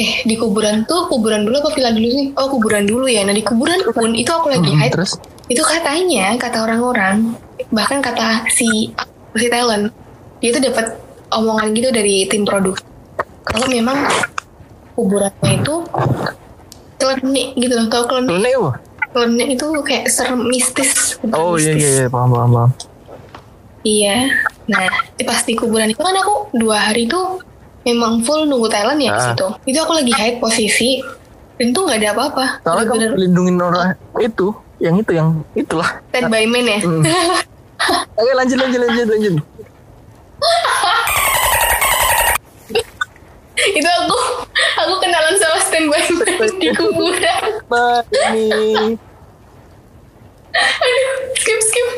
Speaker 3: Eh, di kuburan tuh kuburan dulu apa villa dulu sih? Oh, kuburan dulu ya. Nah, di kuburan pun itu aku lagi
Speaker 2: Hmm, Terus
Speaker 3: itu katanya kata orang-orang bahkan kata si si talent dia tuh dapat omongan gitu dari tim produksi kalau memang kuburannya itu klenik gitu loh tau
Speaker 2: apa?
Speaker 3: Klenik itu kayak serem mistis
Speaker 2: Oh iya
Speaker 3: mistis.
Speaker 2: iya iya paham paham paham.
Speaker 3: Iya. nah pas di kuburan itu kan aku dua hari tuh memang full nunggu talent ya
Speaker 2: Ah.
Speaker 3: situ itu aku lagi hide posisi dan tuh nggak ada apa-apa
Speaker 2: Soalnya kamu lindungin orang itu, yang itu yang itulah.
Speaker 3: stand by man ya
Speaker 2: Hmm. Oke lanjut lanjut lanjut lanjut.
Speaker 3: itu aku aku kenalan sama standby man di kuburan
Speaker 2: ini
Speaker 3: aduh skip skip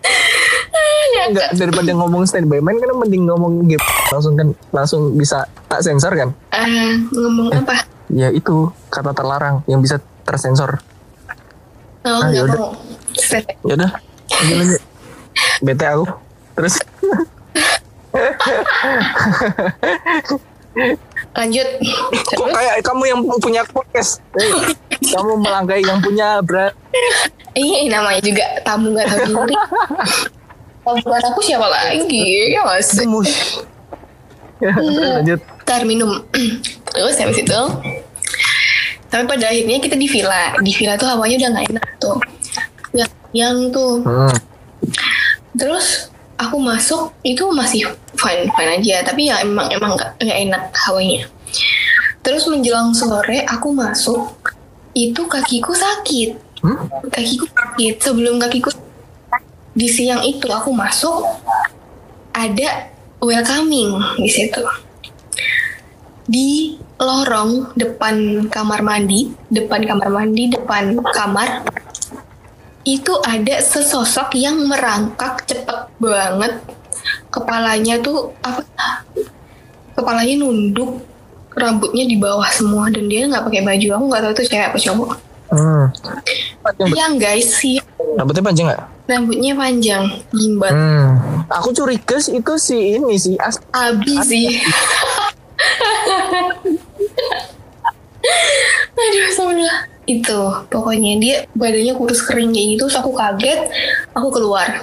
Speaker 3: Ah,
Speaker 2: enggak daripada ngomong standby man kan mending ngomong game langsung kan langsung bisa tak sensor kan?
Speaker 3: Ah, ngomong apa
Speaker 2: Ya itu kata terlarang yang bisa tersensor.
Speaker 3: oh
Speaker 2: Ah, yaudah.
Speaker 3: mau Set.
Speaker 2: Ya udah lanjut lanjut. bete aku terus
Speaker 3: Lanjut.
Speaker 2: kok
Speaker 3: Terus,
Speaker 2: kayak kamu yang punya podcast Eh, kamu melangkai yang punya berat
Speaker 3: ini namanya juga tamu gak tahu diri. Tamu bukan aku siapa lagi? Ya
Speaker 2: gemus Ya, terus lanjut
Speaker 3: Ntar minum. Terus habis itu, tapi pada akhirnya kita di villa. Di villa tuh hawanya udah nggak enak tuh. Yang, yang tuh.
Speaker 2: hmm.
Speaker 3: Terus aku masuk itu masih fine fine aja. Tapi ya emang emang nggak nggak enak hawanya. Terus menjelang sore aku masuk itu kakiku sakit.
Speaker 2: Hmm?
Speaker 3: Kakiku sakit. Sebelum kakiku di siang itu aku masuk ada welcoming di situ di lorong depan kamar mandi, depan kamar mandi, depan kamar itu ada sesosok yang merangkak cepet banget. Kepalanya tuh apa? Kepalanya nunduk, rambutnya di bawah semua dan dia nggak pakai baju. Aku nggak tahu itu cewek apa cowok.
Speaker 2: Hmm. Panjang,
Speaker 3: Yang guys sih
Speaker 2: rambutnya panjang nggak?
Speaker 3: rambutnya panjang, gimbal,
Speaker 2: Hmm. Aku curiga sih itu si ini si as
Speaker 3: abi sih. Aduh, sebelah itu pokoknya dia badannya kurus kering kayak gitu terus aku kaget aku keluar.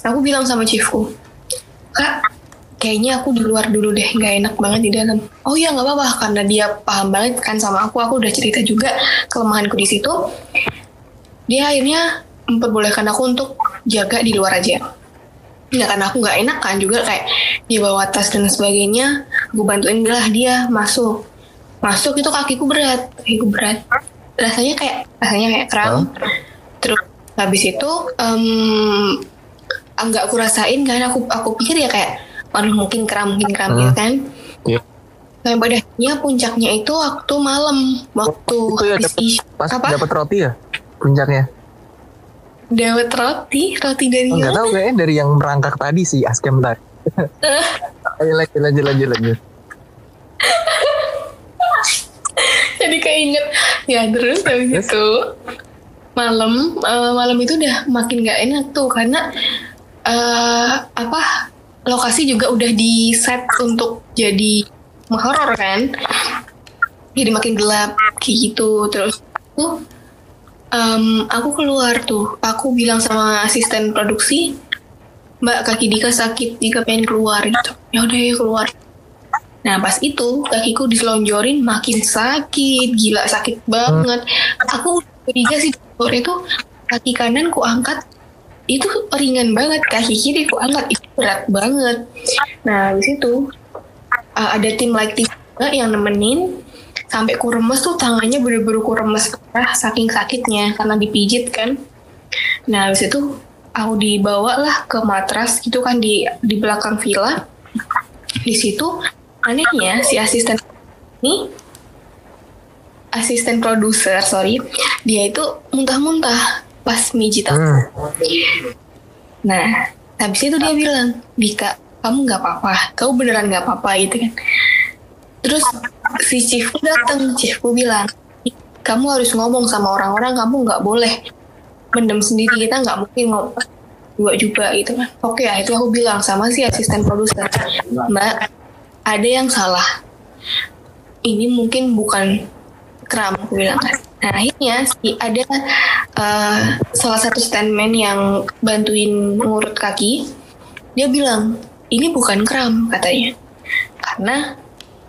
Speaker 3: Aku bilang sama chiefku kak kayaknya aku di luar dulu deh nggak enak banget di dalam. Oh ya nggak apa-apa karena dia paham banget kan sama aku aku udah cerita juga kelemahanku di situ. Dia akhirnya memperbolehkan aku untuk jaga di luar aja. Nggak karena aku nggak enak kan juga kayak dia bawa tas dan sebagainya aku bantuin lah dia masuk. Masuk itu kakiku berat kakiku berat rasanya kayak rasanya kayak kram terus habis itu em nggak aku rasain kan aku aku pikir ya kayak waduh mungkin kram mungkin kram gitu kan.
Speaker 2: Iya.
Speaker 3: Nah, pada akhirnya puncaknya itu waktu malam, waktu
Speaker 2: itu ya
Speaker 3: habis
Speaker 2: dapat
Speaker 3: isya.
Speaker 2: pas
Speaker 3: apa?
Speaker 2: dapat roti ya puncaknya?
Speaker 3: Dawet roti, roti dari
Speaker 2: Oh, tahu kayaknya dari yang merangkak tadi sih askem tadi Ayo lanjut lanjut lanjut lanjut
Speaker 3: Jadi keinget. Ya terus habis
Speaker 2: Terus?
Speaker 3: itu malam eh, malam itu udah makin nggak enak tuh karena eh apa lokasi juga udah di set untuk jadi horor kan. Jadi makin gelap kayak gitu terus tuh em, aku keluar tuh. Aku bilang sama asisten produksi, Mbak kaki Dika sakit, Dika pengen keluar gitu. Ya udah ya keluar. Nah pas itu kakiku diselonjorin makin sakit, gila sakit banget. Aku curiga sih waktu itu kaki kanan ku angkat itu ringan banget, kaki kiri ku angkat itu berat banget. Nah habis itu uh, ada tim juga yang nemenin sampai ku remes tuh tangannya bener-bener ku remes parah saking sakitnya karena dipijit kan. Nah habis itu aku dibawa lah ke matras gitu kan di di belakang villa. Di situ anehnya si asisten ini asisten produser sorry dia itu muntah-muntah pas mijit aku.
Speaker 2: hmm.
Speaker 3: Nah, habis itu dia bilang, Dika, kamu nggak apa-apa, kamu beneran nggak apa-apa gitu kan. Terus si chiefku datang, chiefku bilang, kamu harus ngomong sama orang-orang, kamu nggak boleh mendem sendiri, kita nggak mungkin ngomong dua juga gitu kan. Oke ya, itu aku bilang sama si asisten produser, Mbak, ada yang salah. Ini mungkin bukan kram, aku bilang kan. Nah akhirnya si ada eh, salah satu standman yang bantuin ngurut kaki, dia bilang ini bukan kram katanya, karena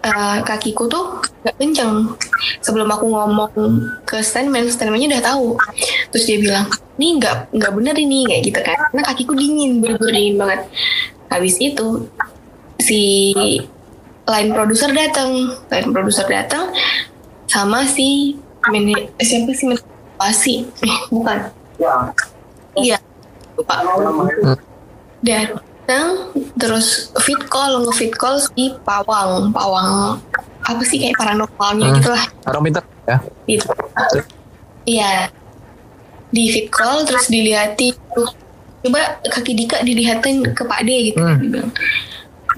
Speaker 3: eh, kakiku tuh gak kenceng. Sebelum aku ngomong ke standman, standmannya udah tahu. Terus dia bilang ini nggak nggak bener ini kayak gitu kan, karena kakiku dingin, bener-bener dingin banget. Habis itu si line produser datang, line produser datang sama si manajer siapa sih pasti eh bukan? Iya. Lupa. Dan datang terus fit call nge-fit call si pawang. Pawang apa sih kayak paranormalnya
Speaker 2: Hmm.
Speaker 3: gitu lah
Speaker 2: orang pintar ya?
Speaker 3: Gitu. Iya. Di fit call terus dilihatin coba kaki Dika dilihatin ke Pak D gitu
Speaker 2: Hmm.
Speaker 3: dia bilang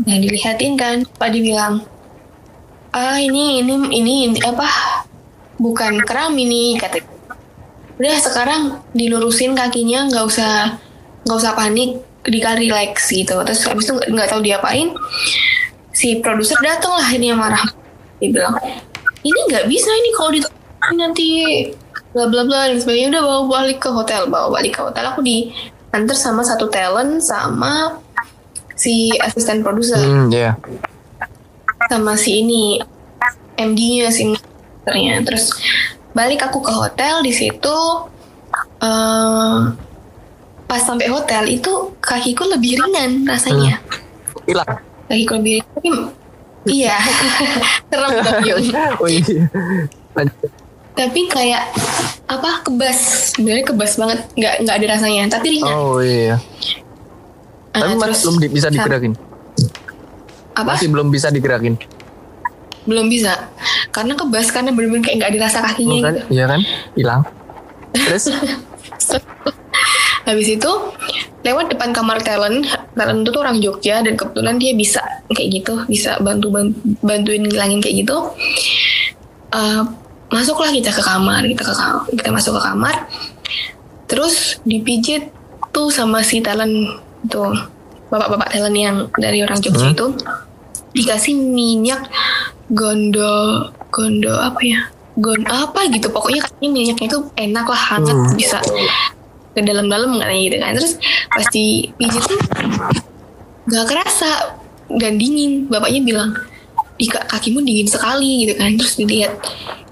Speaker 3: nah dilihatin kan Pak D bilang ah ini ini ini, ini apa bukan kram ini kata udah sekarang dilurusin kakinya nggak usah nggak usah panik dikali relax gitu. Terus habis itu nggak- tahu diapain si produser datang lah ini yang marah. Dia bilang ini nggak bisa ini kalau di nanti bla bla bla dan sebagainya. Udah bawa balik ke hotel bawa balik ke hotel. Aku diantar sama satu talent sama si asisten produser.
Speaker 2: Hmm, ya.
Speaker 3: sama si ini MD-nya si ternyata terus balik aku ke hotel di situ eh, pas sampai hotel itu kakiku lebih ringan rasanya.
Speaker 2: Hilang.
Speaker 3: kakiku lebih ringan tapi iya. Serem tapi.
Speaker 2: Oh iya.
Speaker 3: Tapi kayak apa kebas. Sebenarnya kebas banget. Nggak nggak ada rasanya tapi ringan.
Speaker 2: Oh iya.
Speaker 3: Eh,
Speaker 2: Tapi masih
Speaker 3: terus
Speaker 2: belum di- bisa
Speaker 3: sam-
Speaker 2: digerakin.
Speaker 3: apa
Speaker 2: Masih belum bisa digerakin.
Speaker 3: belum bisa karena kebas karena bener-bener kayak nggak ada rasa kakinya
Speaker 2: Iya kan?
Speaker 3: gitu
Speaker 2: Iya kan? Hilang. Terus?
Speaker 3: Habis itu lewat depan kamar talent, talent itu tuh orang Jogja dan kebetulan dia bisa kayak gitu, bisa bantu bantuin ngilangin kayak gitu. Eh, masuklah kita ke kamar, kita ke kamar, kita masuk ke kamar. Terus dipijit tuh sama si talent tuh bapak-bapak talent yang dari orang Jogja
Speaker 2: Hmm.
Speaker 3: itu dikasih minyak gondo gondo apa ya? Gon apa gitu. Pokoknya katanya minyaknya itu enak lah hangat
Speaker 2: Hmm.
Speaker 3: bisa ke dalam-dalam katanya gitu kan. Terus pasti pijit tuh nggak kerasa dan dingin. Bapaknya bilang Ika kakimu dingin sekali gitu kan. Terus dilihat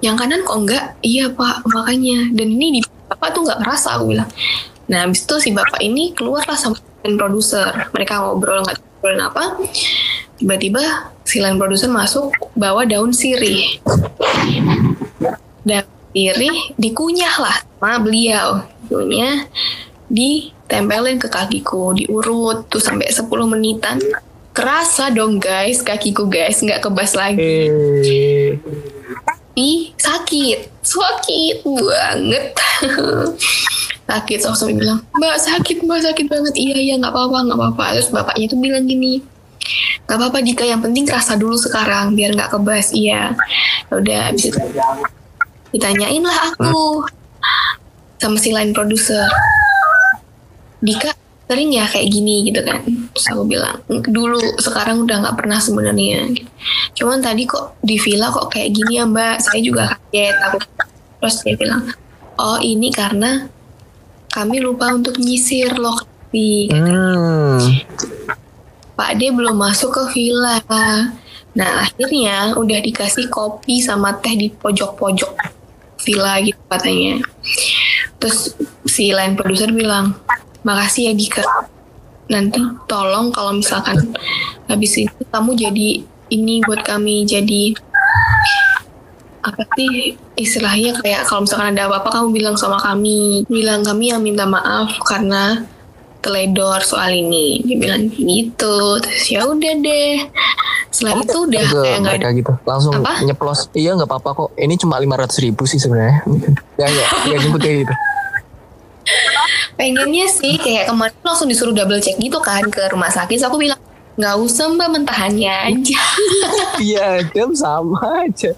Speaker 3: yang kanan kok enggak iya pak makanya. Dan ini di bapak tuh nggak kerasa aku bilang. Nah habis itu si bapak ini keluarlah sama line produser. Mereka ngobrol nggak ngobrolin apa tiba-tiba si line produser masuk bawa daun sirih. Daun sirih dikunyah lah sama beliau. Dikunyah ditempelin ke kakiku diurut tuh sampai 10 menitan. Kerasa dong guys kakiku guys nggak kebas lagi.
Speaker 2: Eh,
Speaker 3: Ih, sakit sakit banget sakit terus sampai bilang mbak sakit mbak sakit banget. Iya iya nggak apa-apa nggak apa-apa. Terus bapaknya tuh bilang gini nggak apa-apa Dika yang penting kerasa dulu sekarang biar nggak kebas. Iya. Ya udah habis itu ditanyain lah aku sama si line produser. Dika sering ya kayak gini? Gitu kan. Terus aku bilang dulu sekarang udah nggak pernah sebenarnya. Cuman tadi kok di villa kok kayak gini ya mbak. Saya juga kaget. Aku terus dia bilang oh ini karena kami lupa untuk nyisir lokasi
Speaker 2: hmm.
Speaker 3: Pak D belum masuk ke villa. Nah akhirnya udah dikasih kopi sama teh di pojok-pojok villa gitu katanya. Terus si line produser bilang makasih ya Dika. Nanti tolong kalau misalkan habis itu kamu jadi ini buat kami jadi apa sih istilahnya? Kayak kalau misalkan ada apa-apa kamu bilang sama kami. Bilang kami yang minta maaf karena teledor soal ini. Dia bilang gitu. Terus ya udah deh. Setelah itu udah kayak nggak ada
Speaker 2: gitu? Langsung
Speaker 3: Apa?
Speaker 2: nyeplos. Iya nggak apa-apa kok. Ini cuma lima ratus ribu sih sebenarnya. Ya ya ya jemput kayak gitu.
Speaker 3: Pengennya sih kayak kemarin langsung disuruh double check gitu kan ke rumah sakit. So aku bilang nggak usah mbak mentahannya aja.
Speaker 2: Iya jam sama aja.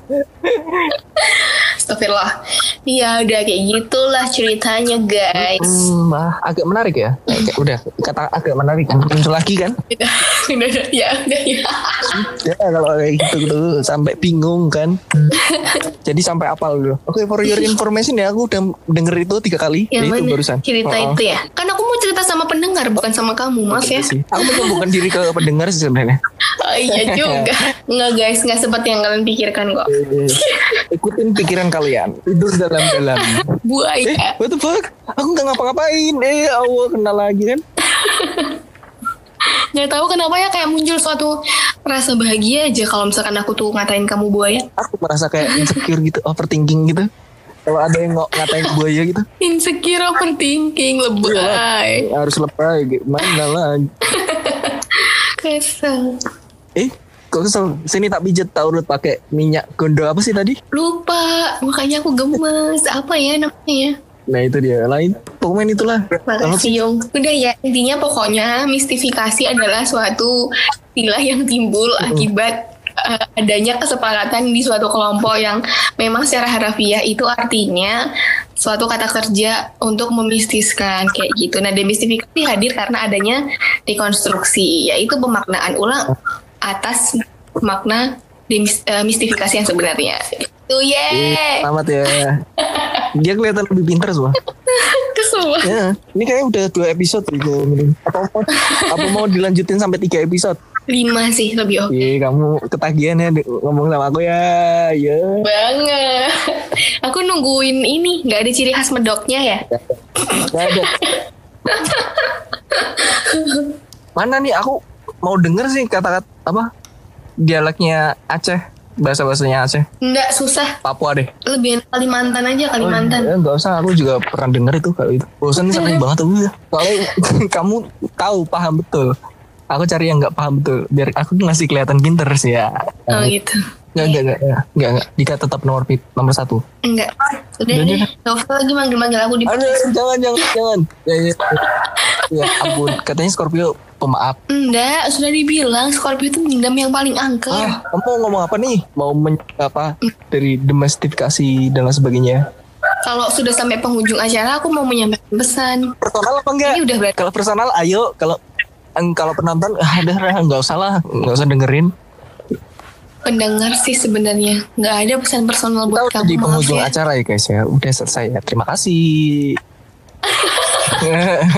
Speaker 3: Astagfirullah ya udah kayak gitulah ceritanya guys.
Speaker 2: Hmm, bah, agak menarik ya. Kayak- udah kata agak menarik kan muncul lagi kan?
Speaker 3: Udah udah ya udah ya.
Speaker 2: Ya kalau kayak gitu tuh sampai bingung kan? Jadi sampai apal dulu. Oke for your information ya aku udah denger itu tiga kali.
Speaker 3: Yang
Speaker 2: Ya, itu barusan.
Speaker 3: cerita
Speaker 2: Oh, oh.
Speaker 3: itu ya? Kan aku mau cerita sama pendengar bukan sama kamu maaf ya.
Speaker 2: Sih. aku menyambungkan diri ke pendengar sih sebenarnya.
Speaker 3: Oh, iya juga. Nggak guys nggak seperti yang kalian pikirkan kok
Speaker 2: ikutin pikiran kalian. Tidur dalam-dalam. Eh
Speaker 3: buaya
Speaker 2: what the fuck? Aku nggak ngapa-ngapain. Eh Allah kenal lagi kan?
Speaker 3: Nggak tahu kenapa ya kayak muncul suatu rasa bahagia aja kalau misalkan aku tuh ngatain kamu buaya.
Speaker 2: Aku merasa kayak insecure gitu overthinking gitu. Kalau ada yang ng- ngatain buaya gitu.
Speaker 3: Insecure overthinking lebay.
Speaker 2: Harus lebay gimana lagi?
Speaker 3: Kesel.
Speaker 2: Eh kesel? Sini tak pijet tak urut pakai minyak gondo apa sih tadi?
Speaker 3: Lupa makanya aku gemes. Apa ya namanya?
Speaker 2: Nah itu dia. Lain pokoknya itulah.
Speaker 3: Makasih Yung. Udah ya intinya pokoknya mistifikasi adalah suatu istilah yang timbul akibat eh, adanya kesepakatan di suatu kelompok yang memang secara harafiah itu artinya suatu kata kerja untuk memistiskan kayak gitu. Nah, demistifikasi hadir karena adanya dekonstruksi, yaitu pemaknaan ulang atas makna eh, mistifikasi yang sebenarnya. Itu ye.
Speaker 2: Selamat ya. Dia kelihatan lebih pintar semua.
Speaker 3: Banget.
Speaker 2: Ya, ini kayaknya udah dua episode gitu. Apa mau, apa mau dilanjutin sampai tiga episode?
Speaker 3: Lima sih lebih oke
Speaker 2: Iya, kamu ketagihan ya ngomong sama aku ya. Ya.
Speaker 3: banget. Aku nungguin ini, nggak ada ciri khas medoknya ya?
Speaker 2: Gak ada. Mana nih aku mau denger sih kata-kata apa dialeknya Aceh bahasa bahasanya Aceh
Speaker 3: Nggak susah,
Speaker 2: Papua deh
Speaker 3: lebih enak Kalimantan aja Kalimantan.
Speaker 2: Oh, nggak usah aku juga pernah denger itu kalau itu bosan sering banget tuh ya. soalnya kamu tahu paham betul aku cari yang nggak paham betul biar aku ngasih kelihatan pinter sih ya
Speaker 3: Oh gitu.
Speaker 2: Nggak nggak nggak nggak. Nggak nggak. Dika tetap nomor pit nomor satu.
Speaker 3: Enggak. Udah
Speaker 2: Udah,
Speaker 3: deh.
Speaker 2: udah.
Speaker 3: Gak usah lagi manggil-manggil aku di
Speaker 2: Aduh, jangan jangan jangan. Ya, ya, ya. Ampun. Katanya Scorpio pemaaf.
Speaker 3: Enggak, sudah dibilang Scorpio itu dendam yang paling angker.
Speaker 2: ah kamu mau ngomong apa nih? Mau men apa? Dari domestifikasi dan lain sebagainya.
Speaker 3: Kalau sudah sampai penghujung acara, aku mau menyampaikan pesan.
Speaker 2: personal apa enggak?
Speaker 3: Ini udah berarti
Speaker 2: kalau personal ayo. Kalau kalau penonton ah, udah lah, nggak usah lah. Nggak usah dengerin
Speaker 3: pendengar sih sebenarnya. Nggak ada pesan personal
Speaker 2: kita
Speaker 3: buat
Speaker 2: udah
Speaker 3: kamu.
Speaker 2: di penghujung
Speaker 3: ya.
Speaker 2: acara ya guys ya udah selesai ya terima kasih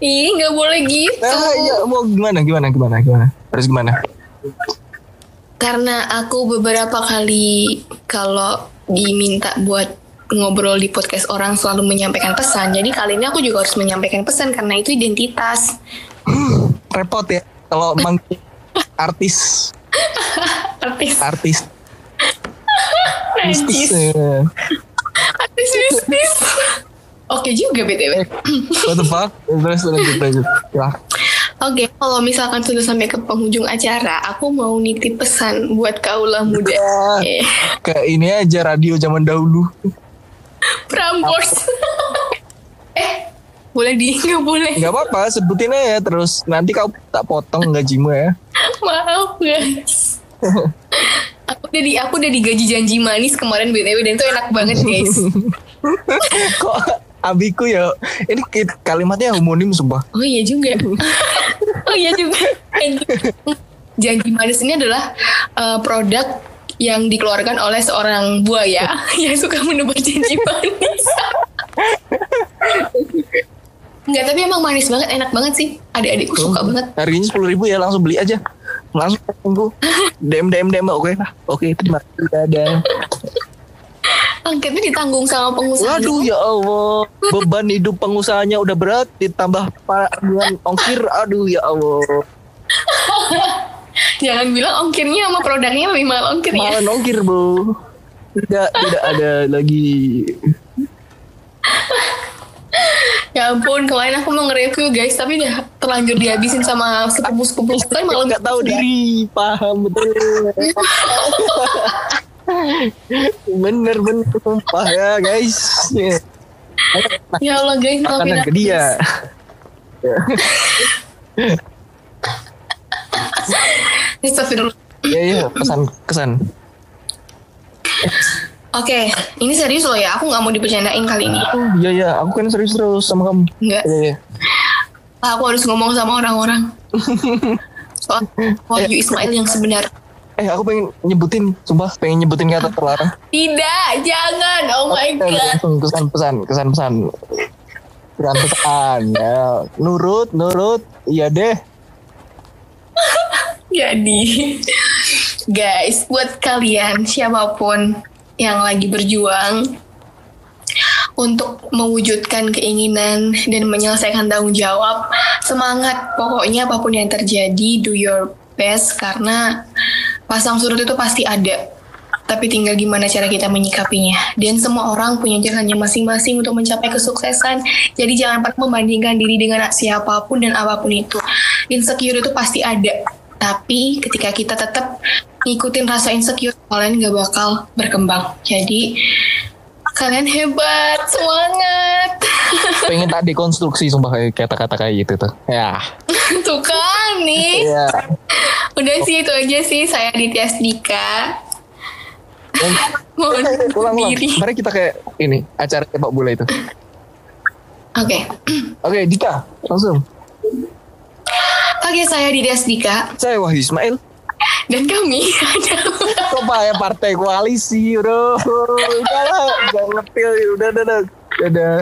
Speaker 3: Ih, nggak boleh gitu.
Speaker 2: ah, ya, mau gimana gimana gimana gimana harus gimana
Speaker 3: Karena aku beberapa kali kalau diminta buat ngobrol di podcast orang selalu menyampaikan pesan. Jadi kali ini aku juga harus menyampaikan pesan karena itu identitas.
Speaker 2: repot ya kalau artis.
Speaker 3: Artis,
Speaker 2: artis.
Speaker 3: Artis,
Speaker 2: Eh,
Speaker 3: artis bisnis. Oke juga btw.
Speaker 2: what the fuck? Terus lanjut lanjut ya.
Speaker 3: Oke, kalau misalkan sudah sampai ke penghujung acara, aku mau nitip pesan buat kaulah muda.
Speaker 2: Ya,
Speaker 3: Eh,
Speaker 2: kayak ini aja radio zaman dahulu.
Speaker 3: Prambors. eh, boleh di nggak boleh.
Speaker 2: nggak apa-apa sebutin aja terus nanti kau tak potong gajimu ya
Speaker 3: Maaf guys. aku udah di aku udah digaji janji manis kemarin btw dan itu enak banget guys.
Speaker 2: kok abiku ya ini kalimatnya homonim sumpah
Speaker 3: Oh iya juga. oh iya juga. Janji manis ini adalah uh, produk yang dikeluarkan oleh seorang buaya yang suka menebar janji manis. Enggak, tapi emang manis banget, enak banget sih. Adik-adikku suka banget.
Speaker 2: harganya sepuluh ribu ya langsung beli aja. Langsung tunggu. Dm dm dm oke. Lah oke terima kasih dadah.
Speaker 3: Angkatnya ditanggung sama pengusaha.
Speaker 2: waduh ya allah. Beban hidup pengusahanya udah berat ditambah pa- dengan ongkir. Aduh ya allah.
Speaker 3: Jangan bilang ongkirnya sama produknya lebih mahal ongkirnya.
Speaker 2: malah ongkir bu. Tidak tidak ada lagi
Speaker 3: Ya ampun, kemarin aku mau nge-review guys, tapi udah terlanjur dihabisin sama sepupu-sepupu kan malah
Speaker 2: nggak tahu diri paham betul bener bener sumpah ya guys Ya.
Speaker 3: Allah guys, maafin
Speaker 2: ke dia.
Speaker 3: Astagfirullah.
Speaker 2: ya ya pesan kesan
Speaker 3: Oke, ini serius loh ya. Aku nggak mau dipercandain kali ini.
Speaker 2: oh iya ya aku kan serius terus sama kamu
Speaker 3: Nggak.
Speaker 2: Iya, iya.
Speaker 3: Aku harus ngomong sama orang-orang. Soal Wahyu Ismail yang sebenar.
Speaker 2: eh aku pengen nyebutin sumpah pengen nyebutin kata terlarang
Speaker 3: Tidak, jangan. Oh my
Speaker 2: Eh,
Speaker 3: god.
Speaker 2: kesan pesan kesan pesan kesan pesan ya nurut nurut iya deh
Speaker 3: Jadi, guys, buat kalian siapa pun yang lagi berjuang untuk mewujudkan keinginan dan menyelesaikan tanggung jawab, semangat. Pokoknya apa pun yang terjadi, do your best karena pasang surut itu pasti ada. Tapi tinggal gimana cara kita menyikapinya. Dan semua orang punya jalannya masing-masing untuk mencapai kesuksesan. Jadi jangan pernah membandingkan diri dengan siapa pun dan apa pun itu. Insecure itu pasti ada. Tapi ketika kita tetap ngikutin rasa insecure, kalian gak bakal berkembang. Jadi kalian hebat, semangat.
Speaker 2: pengen tak dekonstruksi sumpah kayak kata-kata kayak gitu tuh ya
Speaker 3: Tuh kan nih.
Speaker 2: Iya.
Speaker 3: Udah sih itu aja sih saya di Dika. Mohon
Speaker 2: ulang ulang. Mari kita kayak ini acara sepak bola itu.
Speaker 3: Oke.
Speaker 2: Oke, Dika, langsung.
Speaker 3: Oke, saya Dida Dika
Speaker 2: Saya Wahyu Ismail.
Speaker 3: dan kami adalah
Speaker 2: Kok ya partai koalisi, bro? Udah lah, jangan ngetil, udah, udah, udah. Dadah.